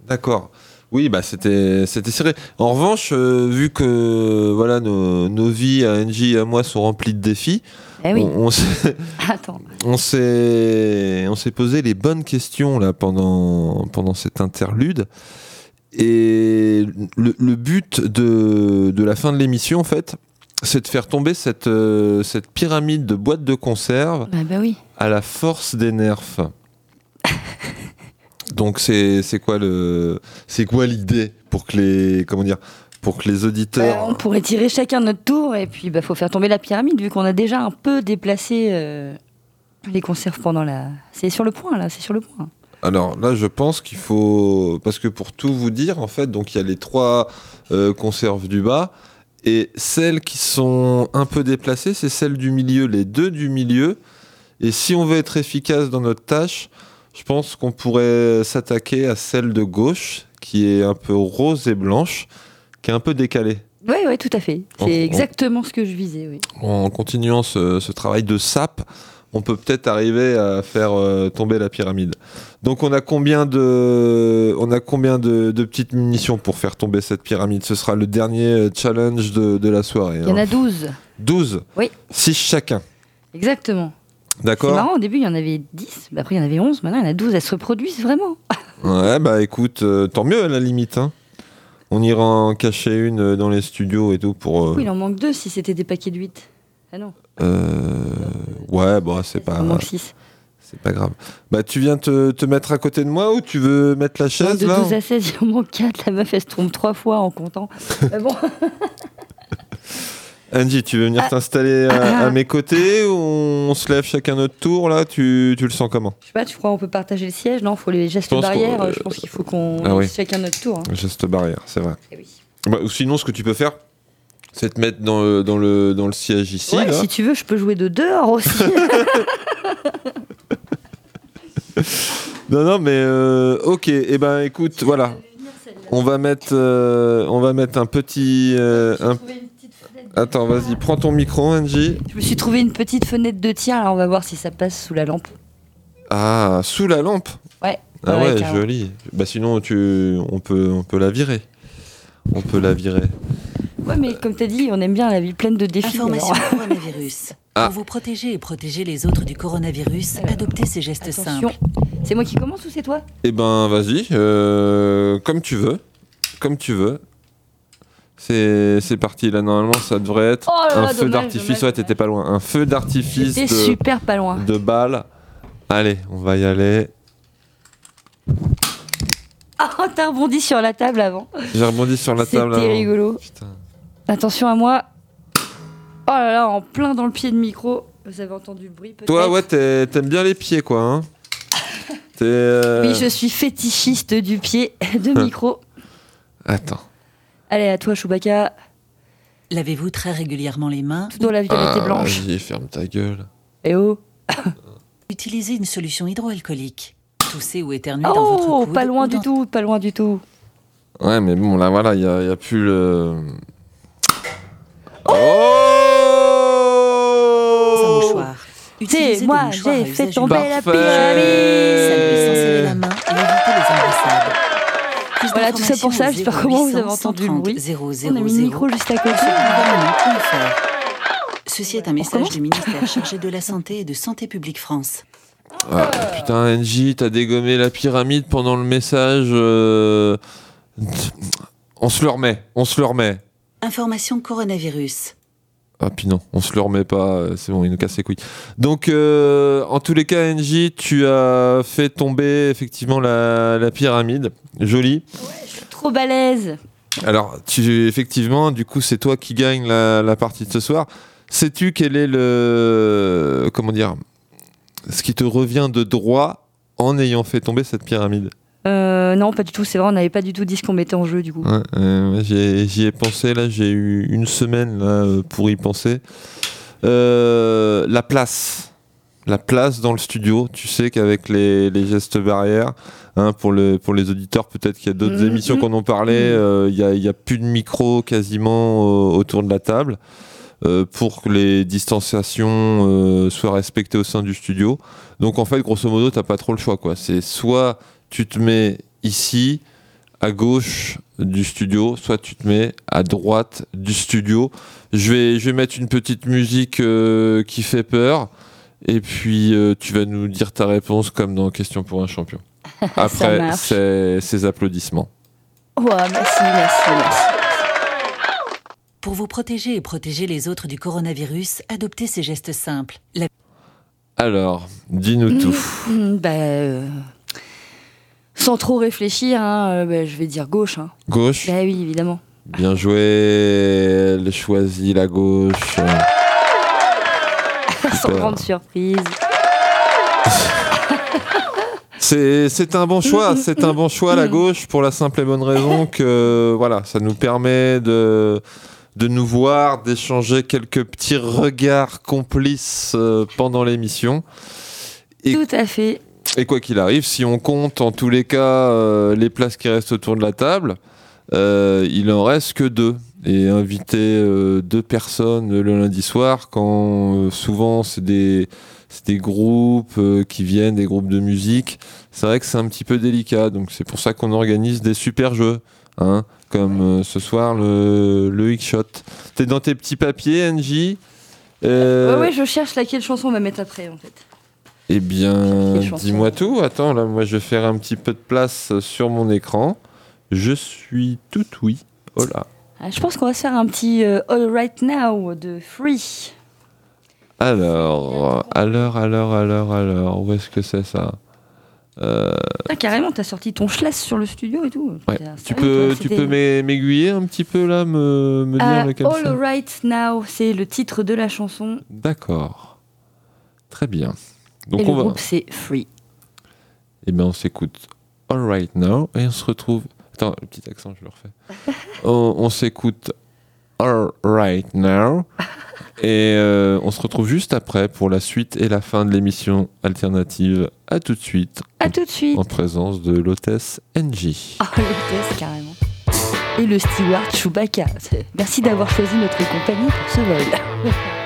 D'accord. Oui, bah c'était c'était serré. En revanche, euh, vu que voilà nos, nos vies à NJ et à moi sont remplies de défis, Eh oui. on, on s'est [LAUGHS] on s'est on s'est posé les bonnes questions là pendant pendant cet interlude. Et le, le but de, de la fin de l'émission, en fait, c'est de faire tomber cette, euh, cette pyramide de boîtes de conserve Ah bah oui. à la force des nerfs. [LAUGHS] Donc c'est c'est quoi le c'est quoi l'idée pour que les comment dire pour que les auditeurs Bah, on pourrait tirer chacun notre tour et puis bah faut faire tomber la pyramide vu qu'on a déjà un peu déplacé euh, les conserves pendant la. C'est sur le point là, c'est sur le point. Alors là, je pense qu'il faut parce que pour tout vous dire, en fait, donc il y a les trois euh, conserves du bas et celles qui sont un peu déplacées, c'est celles du milieu, les deux du milieu. Et si on veut être efficace dans notre tâche, je pense qu'on pourrait s'attaquer à celle de gauche, qui est un peu rose et blanche, qui est un peu décalée. Oui, oui, tout à fait. C'est on- exactement ce que je visais, oui. En continuant ce, ce travail de sape, on peut peut-être arriver à faire euh, tomber la pyramide. Donc on a combien de, on a combien de, de petites munitions pour faire tomber cette pyramide? Ce sera le dernier euh, challenge de, de la soirée. Il y en hein. a 12. 12 Oui, 6 chacun. exactement. C'est D'accord marrant, au début il y en avait 10, après il y en avait 11, maintenant il y en a 12, elles se reproduisent vraiment. [LAUGHS] Ouais, bah écoute, euh, tant mieux à la limite. hein. On ira en cacher une euh, dans les studios et tout pour. euh, Oui, il en manque 2 si c'était des paquets de 8. Ah non, euh, ouais, bon, c'est pas. il en manque 6. C'est pas grave. Bah, tu viens te, te mettre à côté de moi ou tu veux mettre la chaise de là 12 à 16, il en manque 4, la meuf elle se trompe 3 fois en comptant. [LAUGHS] Mais bon, [LAUGHS] Angie, tu veux venir Ah. t'installer à, [COUGHS] à mes côtés ou on se lève chacun notre tour là? Tu, tu le sens comment? Je sais pas, tu crois on peut partager le siège? Non, il faut les gestes qu'on- barrières, euh, je pense qu'il faut qu'on ah oui. chacun notre tour. hein. Geste barrière, c'est vrai. Eh oui. Bah, ou sinon, ce que tu peux faire, c'est te mettre dans le, dans le, dans le siège ici. ouais, là. si tu veux, je peux jouer de dehors aussi. [LAUGHS] [LAUGHS] Non, non, mais euh, ok. Et ben, écoute, voilà. On va mettre, euh, on va mettre un petit, un, Attends, vas-y, prends ton micro, Angie. Je me suis trouvé une petite fenêtre de tir, alors on va voir si ça passe sous la lampe. Ah, sous la lampe Ouais. Ah ouais, joli. Bah sinon, tu... on, peut, on peut la virer. On peut la virer. Ouais, mais comme t'as dit, on aime bien la vie pleine de défis. Information alors. [LAUGHS] coronavirus. Ah. Pour vous protéger et protéger les autres du coronavirus, adoptez ces gestes Attention. simples. C'est moi qui commence ou c'est toi? Eh ben, vas-y, euh, comme tu veux. Comme tu veux. C'est parti, là, normalement, ça devrait être Oh là là, un feu d'artifice. Ouais, t'étais pas loin. Un feu d'artifice de, super pas loin. de balles. Allez, on va y aller. Ah, t'as rebondi sur la table avant. J'ai rebondi sur la table. C'était avant. rigolo. Putain. Attention à moi. Oh là là, en plein dans le pied de micro. Vous avez entendu le bruit peut-être Toi, ouais, t'aimes bien les pieds, quoi. Hein [LAUGHS] euh, Oui, je suis fétichiste du pied de micro. [LAUGHS] Attends. Allez, à toi, Chewbacca. Lavez-vous très régulièrement les mains? Tout dans la et Ah, blanche. Vas-y, ferme ta gueule. Eh oh [LAUGHS] Utilisez une solution hydroalcoolique. Toussez ou éternuez dans votre Oh, coude pas loin du dans- tout, pas loin du tout. Ouais, mais bon, là, voilà, il n'y a, y a plus le. un Oh mouchoir. Utilisez C'est des moi, j'ai fait tomber unique. la Parfait. Saluez sans serrer la pyramide. main et évitez les embrassades. Plus Voilà, tout ça pour ça, j'espère comment vous avez 0800 entendu le 130 bruit. 000 On a mis le micro juste à côté. Ceci est un message du ministère chargé de la Santé et de Santé publique France. Ah, putain, NJ, t'as dégommé la pyramide pendant le message. euh, On se le remet, on se le remet. Information coronavirus. Ah, puis non, on se le remet pas, euh, c'est bon, il nous casse les couilles. Donc, euh, en tous les cas, NJ, tu as fait tomber effectivement la, la pyramide. Joli. Trop balèze. Alors, tu, effectivement, du coup, c'est toi qui gagne la, la partie de ce soir. Sais-tu quel est le. Comment dire Ce qui te revient de droit en ayant fait tomber cette pyramide? Euh, non, pas du tout, c'est vrai, on n'avait pas du tout dit ce qu'on mettait en jeu du coup. Ouais, euh, J'y ai pensé, là, j'ai eu une semaine là, euh, pour y penser. Euh, la place. La place dans le studio. Tu sais qu'avec les, les gestes barrières, hein, pour, le, pour les auditeurs, peut-être qu'il y a d'autres Mhm. émissions qu'on en parlait, euh, il n'y a, plus de micro quasiment autour de la table. euh, pour que les distanciations euh, soient respectées au sein du studio. Donc en fait, grosso modo, t'as pas trop le choix. quoi. C'est soit tu te mets ici, à gauche du studio, soit tu te mets à droite du studio. Je vais, je vais mettre une petite musique euh, qui fait peur. Et puis euh, tu vas nous dire ta réponse comme dans Question pour un champion. [LAUGHS] Après ces, ces applaudissements. Ouais, merci, merci, merci. Pour vous protéger et protéger les autres du coronavirus, adoptez ces gestes simples. La- Alors, dis-nous tout. Hmm, bah, euh, sans trop réfléchir, hein, euh, bah, je vais dire gauche. Hein. Gauche, Bah oui, évidemment. bien joué. Elle choisit la gauche. [LAUGHS] sans grande surprise. [LAUGHS] C'est un bon choix, c'est un bon choix la gauche pour la simple et bonne raison que voilà, ça nous permet de de nous voir, d'échanger quelques petits regards complices euh, pendant l'émission. Tout à fait. Et quoi qu'il arrive, si on compte en tous les cas euh, les places qui restent autour de la table, euh, il en reste que deux. Et inviter euh, deux personnes le lundi soir, quand souvent c'est des, des groupes qui viennent, des groupes de musique, c'est vrai que c'est un petit peu délicat. Donc c'est pour ça qu'on organise des super jeux. Hein, comme ce soir le, le X-Shot. T'es dans tes petits papiers, NJ Ouais, ouais, je cherche laquelle chanson on va mettre après, en fait. Eh bien, dis-moi tout. Attends, là, moi, je vais faire un petit peu de place sur mon écran. Je suis tout oui. Oh là. Ah, je pense qu'on va se faire un petit euh, All Right Now de Free. Alors, alors, alors, alors, alors, où est-ce que c'est ça? Euh, Ah, carrément, t'as sorti ton schlass sur le studio et tout. ouais. Tu peux, tu peux m'ai- m'aiguiller un petit peu là, me, me dire Ah, lequel All Right Now, c'est le titre de la chanson. D'accord. Très bien. Donc et on le va. groupe, c'est Free. Eh bien, on s'écoute All Right Now et on se retrouve. Attends, le petit accent, je le refais. [LAUGHS] on on s'écoute All Right Now [LAUGHS] et euh, on se retrouve juste après pour la suite et la fin de l'émission alternative. À tout de suite À tout de suite. en présence de l'hôtesse NJ. Ah, le test, carrément. et le steward Chewbacca. Merci d'avoir choisi notre compagnie pour ce vol. [LAUGHS]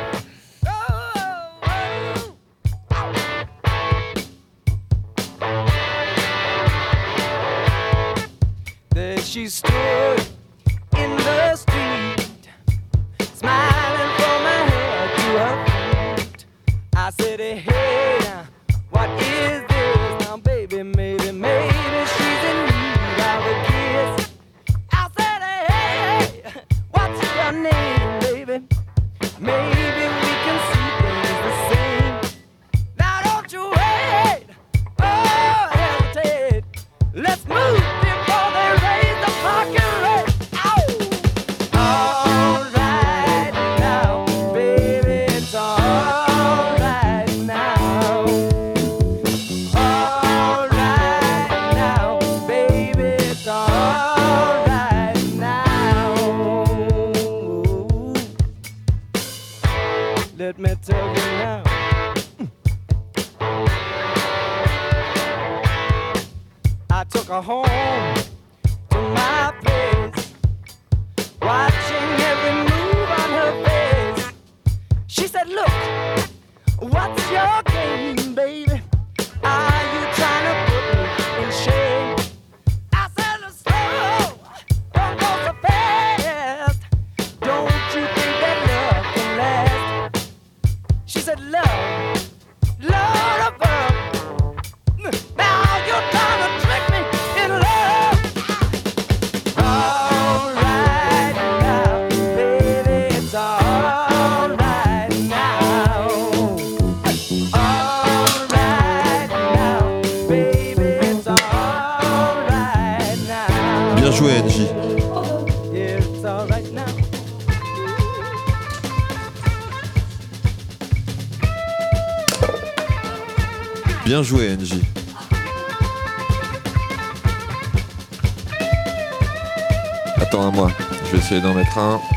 essayer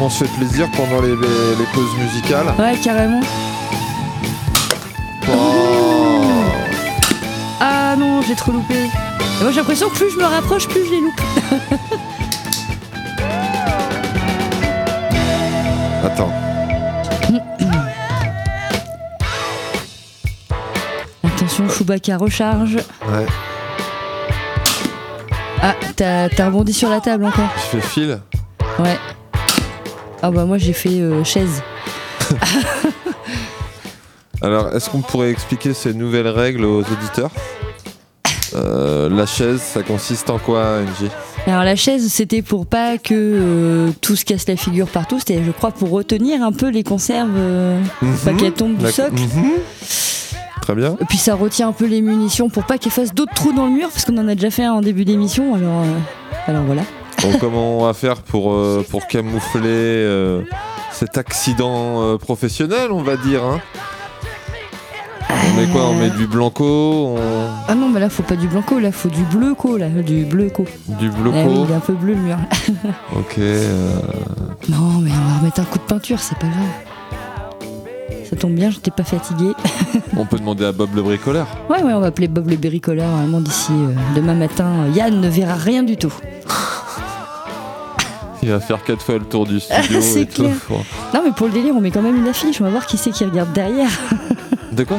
On se fait plaisir pendant les, les- les pauses musicales Ouais, carrément. Oh. Ah non, j'ai trop loupé. Et moi j'ai l'impression que plus je me rapproche, plus je les loupe. [LAUGHS] Attends. Attention, Chewbacca recharge. Ouais. Ah, t'as t'as rebondi sur la table encore. Je fais fil. Ouais. Ah bah moi j'ai fait euh, chaise. [LAUGHS] Alors, est-ce qu'on pourrait expliquer ces nouvelles règles aux auditeurs? Euh, La chaise, ça consiste en quoi, NJ Alors la chaise, c'était pour pas que euh, tout se casse la figure partout. C'était, je crois, pour retenir un peu les conserves, euh, pas qu'elles tombent du socle. Mhm. Très bien. Et puis ça retient un peu les munitions pour pas qu'elles fassent d'autres trous dans le mur, parce qu'on en a déjà fait un en début d'émission. Alors, euh, alors voilà. Comment on va faire pour, euh, pour camoufler euh, cet accident euh, professionnel, on va dire hein? On met quoi? On met du blanco on- Ah non, mais là faut pas du blanco, là faut du bleu co, là, du bleu co. Du Eh oui, bloco il est un peu bleu le mur. [LAUGHS] Ok. euh, non, mais on va remettre un coup de peinture, c'est pas grave. Ça tombe bien, j'étais pas fatiguée. [LAUGHS] on peut demander à Bob le bricoleur. Ouais, ouais, on va appeler Bob le bricoleur vraiment d'ici demain matin. Yann ne verra rien du tout. Il va faire quatre fois le tour du [LAUGHS] studio. C'est tout. clair. Non, mais pour le délire, on met quand même une affiche. On va voir qui c'est qui regarde derrière. [LAUGHS] De quoi?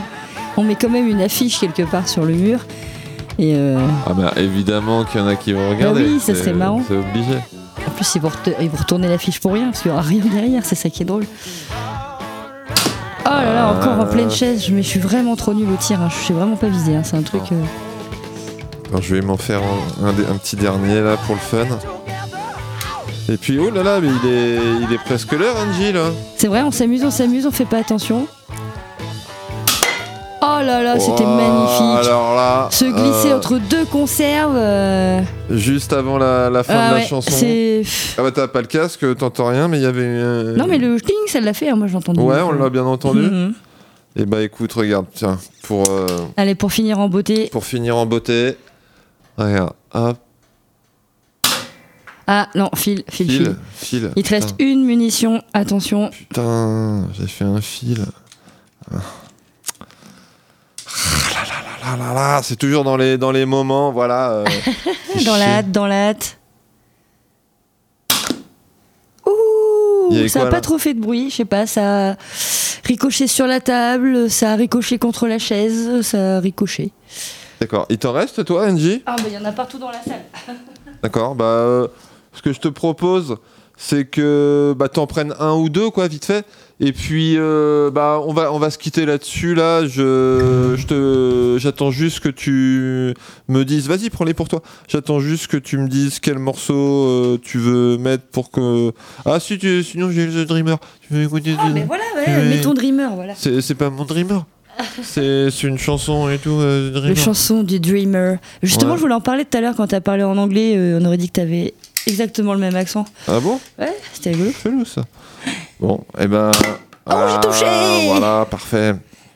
On met quand même une affiche quelque part sur le mur. Et euh, Ah bah évidemment qu'il y en a qui vont regarder. oui, ça serait marrant. C'est obligé. En plus, ils vont, rete- ils vont retourner l'affiche pour rien, parce qu'il n'y aura rien derrière, c'est ça qui est drôle. Oh là là, encore en Euh. pleine chaise, mais je suis vraiment trop nul au tir, hein. je sais vraiment pas viser, hein. c'est un truc. euh, Alors, je vais m'en faire un, un dé- un petit dernier là pour le fun. Et puis, oh là là, mais il est, il est presque l'heure, Angie, là. C'est vrai, on s'amuse, on s'amuse, on fait pas attention. Oh là là, c'était magnifique. Alors là. Se glisser euh, entre deux conserves. euh, Juste avant la, la fin Ah de la ouais, chanson. Ah bah t'as pas le casque, t'entends rien, mais il y avait. euh, Non, mais le cling, ça l'a fait, hein, moi j'ai entendu. Ouais, on l'a bien entendu. Mhm. Et bah écoute, regarde, tiens, pour, euh, Allez, pour finir en beauté. pour finir en beauté. Regarde, hop, Ah non, file, file, file. fil, fil. Il te reste Putain, une munition, attention. Putain, j'ai fait un fil. Ah. Ah là là là là là là, c'est toujours dans les, dans les moments, voilà. euh, [LAUGHS] Dans la hâte, dans la hâte. Ouh, ça quoi, a pas trop fait de bruit, je sais pas, ça a ricoché sur la table, ça a ricoché contre la chaise, ça a ricoché. D'accord, il t'en reste toi, Angie? Ah bah il y en a partout dans la salle. [LAUGHS] D'accord, bah euh, ce que je te propose, c'est que bah t'en prennes un ou deux quoi, vite fait. Et puis euh, bah on va on va se quitter là-dessus là. Je je te j'attends juste que tu me dises. Vas-y, prends-les pour toi. J'attends juste que tu me dises quel morceau euh, tu veux mettre pour que. Ah si tu sinon j'ai le Dreamer. Tu veux écouter Ah mais voilà, ouais, mets ton dreamer, voilà. C'est c'est pas mon Dreamer. c'est c'est une chanson et tout. euh, Dreamer. Le chanson du Dreamer. Justement, Ouais. je voulais en parler tout à l'heure quand t'as parlé en anglais, euh, on aurait dit que t'avais exactement le même accent. Ah bon? Ouais, c'était rigolo. Chelou ça. Bon, et ben. Oh, j'ai touché Voilà, parfait.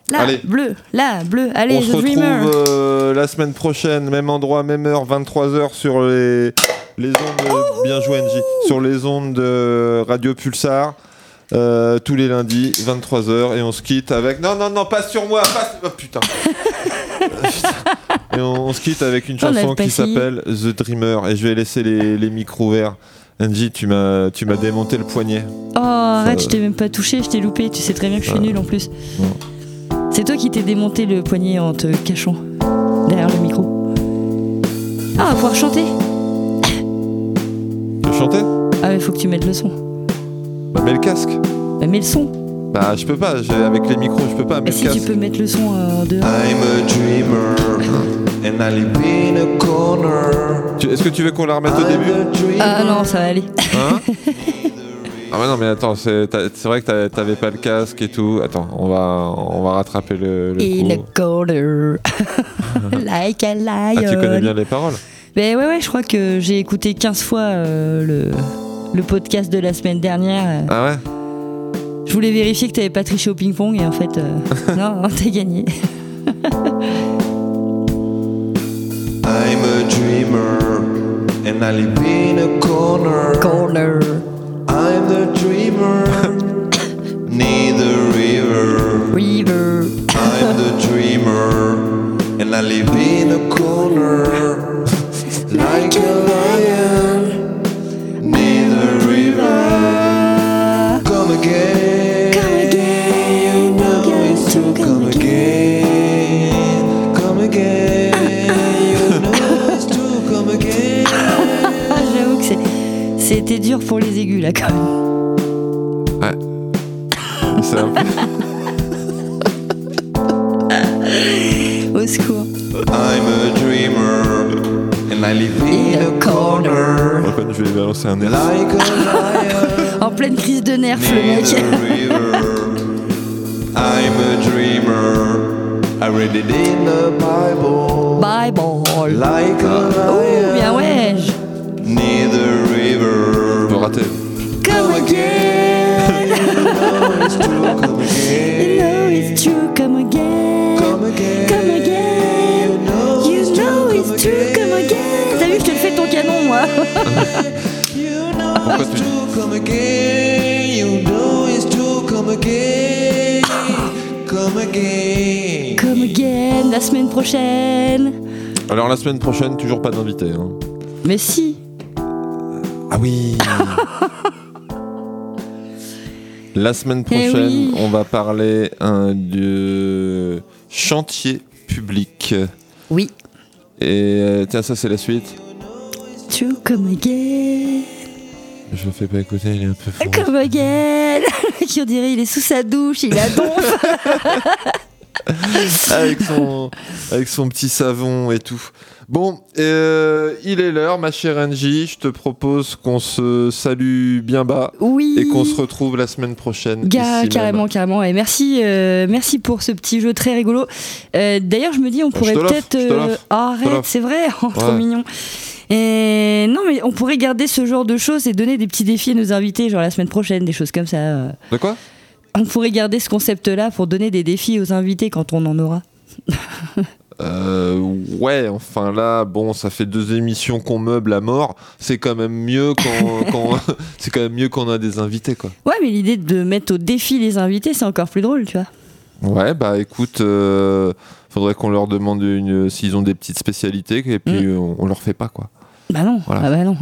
Là, Allez, bleu, là, bleu, allez, on The se retrouve euh, la semaine prochaine, même endroit, même heure, 23h sur les, les ondes. de- bien joué, Angie. Sur les ondes de Radio Pulsar. euh, tous les lundis, 23h, et on se quitte avec. Non, non, non, pas sur moi, pas. Oh, putain. [LAUGHS] et on, on se quitte avec une a chanson qui s'appelle The Dreamer. Et je vais laisser les, les micros ouverts. Angie, tu m'as tu m'as démonté le poignet. Oh, arrête, Euh, je t'ai même pas touché, je t'ai loupé, tu sais très bien que je suis Ah. nul en plus. C'est toi qui t'es démonté le poignet en te cachant derrière le micro. Ah, on va pouvoir chanter. Tu veux chanter? Ah, mais faut que tu mettes le son. Bah, mets le casque. Bah, mets le son. Bah, je peux pas, avec les micros, je peux pas. Mais le si tu casque. peux mettre le son euh, en dehors. I'm a dreamer [LAUGHS] and I live in a corner. Tu- Est-ce que tu veux qu'on la remette au début Ah non, ça va aller. Hein [LAUGHS] Ah ouais non mais attends, c'est vrai que t'avais pas le casque et tout. Attends, on va on va rattraper le, le In a coup. corner. [LAUGHS] like a lion. Ah tu connais bien les paroles Ben ouais, ouais, je crois que j'ai écouté 15 fois euh, le, le podcast de la semaine dernière. Ah ouais? Je voulais vérifier que t'avais pas triché au ping-pong et en fait, euh, [LAUGHS] non, t'as gagné. I'm a dreamer and I live in a corner. Corner. I'm the dreamer [COUGHS] near the river. River. I'm the dreamer and I live in a corner [LAUGHS] like a lion near the river. Come again, dur pour les aigus là quand même. Ouais. C'est un peu... [LAUGHS] Au secours. I'm a dreamer and I live in a corner Antoine, je vais balancer un air. like a lion [LAUGHS] En pleine crise de nerfs, le mec. I'm a dreamer. I read it in the Bible ball. like a bien lion ouais. near rater. Come again. know it's true. [LAUGHS] Come again. You know it's true, come again. Come again. Come again. You know You it's know true. it's Come true, come again. T'as vu, je te le fais ton canon, moi. [LAUGHS] You know Pourquoi it's true. Come again. You know it's true. Come again. Come again. Come again, la semaine prochaine. Alors la semaine prochaine, toujours pas d'invité. hein. Mais si. Ah oui [LAUGHS] La semaine Eh prochaine, oui. on va parler hein, de chantier public. Oui. Et euh, tiens, ça c'est la suite. True, come again. Je le fais pas écouter, il est un peu fort. Come again [LAUGHS] Qui on dirait il est sous sa douche, il a [LAUGHS] donf [LAUGHS] avec, son, avec son petit savon et tout. Bon, euh, il est l'heure, ma chère Angie. Je te propose qu'on se salue bien bas Oui. et qu'on se retrouve la semaine prochaine. Ga- carrément, même. carrément. Et merci, euh, merci pour ce petit jeu très rigolo. Euh, D'ailleurs, je me dis, on pourrait peut-être. ah, je te arrête, c'est vrai, [LAUGHS] oh, trop Ouais. mignon. Et non, mais on pourrait garder ce genre de choses et donner des petits défis à nos invités, genre la semaine prochaine, des choses comme ça. De quoi? On pourrait garder ce concept-là pour donner des défis aux invités quand on en aura. [LAUGHS] Euh, ouais, enfin là, bon, ça fait deux émissions qu'on meuble à mort. C'est quand même mieux quand, [LAUGHS] quand- [LAUGHS] c'est quand même mieux qu'on a des invités, quoi. Ouais, mais l'idée de mettre au défi les invités, c'est encore plus drôle, tu vois. Ouais, bah écoute, euh, faudrait qu'on leur demande une, s'ils ont des petites spécialités et puis Mm. on, on leur fait pas, quoi. Bah non, Voilà. ah bah non.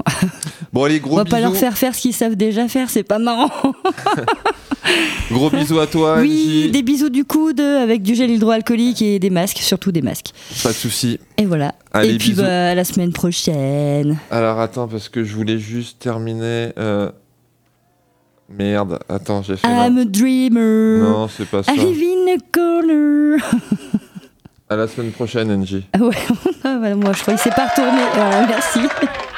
Bon, allez, On gros va bisous. pas leur faire faire ce qu'ils savent déjà faire, c'est pas marrant. [LAUGHS] Gros bisous à toi, oui, Angie. des bisous du coude avec du gel hydroalcoolique et des masques, surtout des masques. Pas de soucis. Et voilà. Allez, et puis bisous. bah, à la semaine prochaine. Alors attends, parce que je voulais juste terminer. euh, Merde, attends, j'ai fait. I'm a dreamer. Non, c'est pas ça. I live in a corner. [LAUGHS] À la semaine prochaine, Angie. Ah ouais, [LAUGHS] Ah, moi je crois qu'il s'est pas retourné. Merci. [LAUGHS]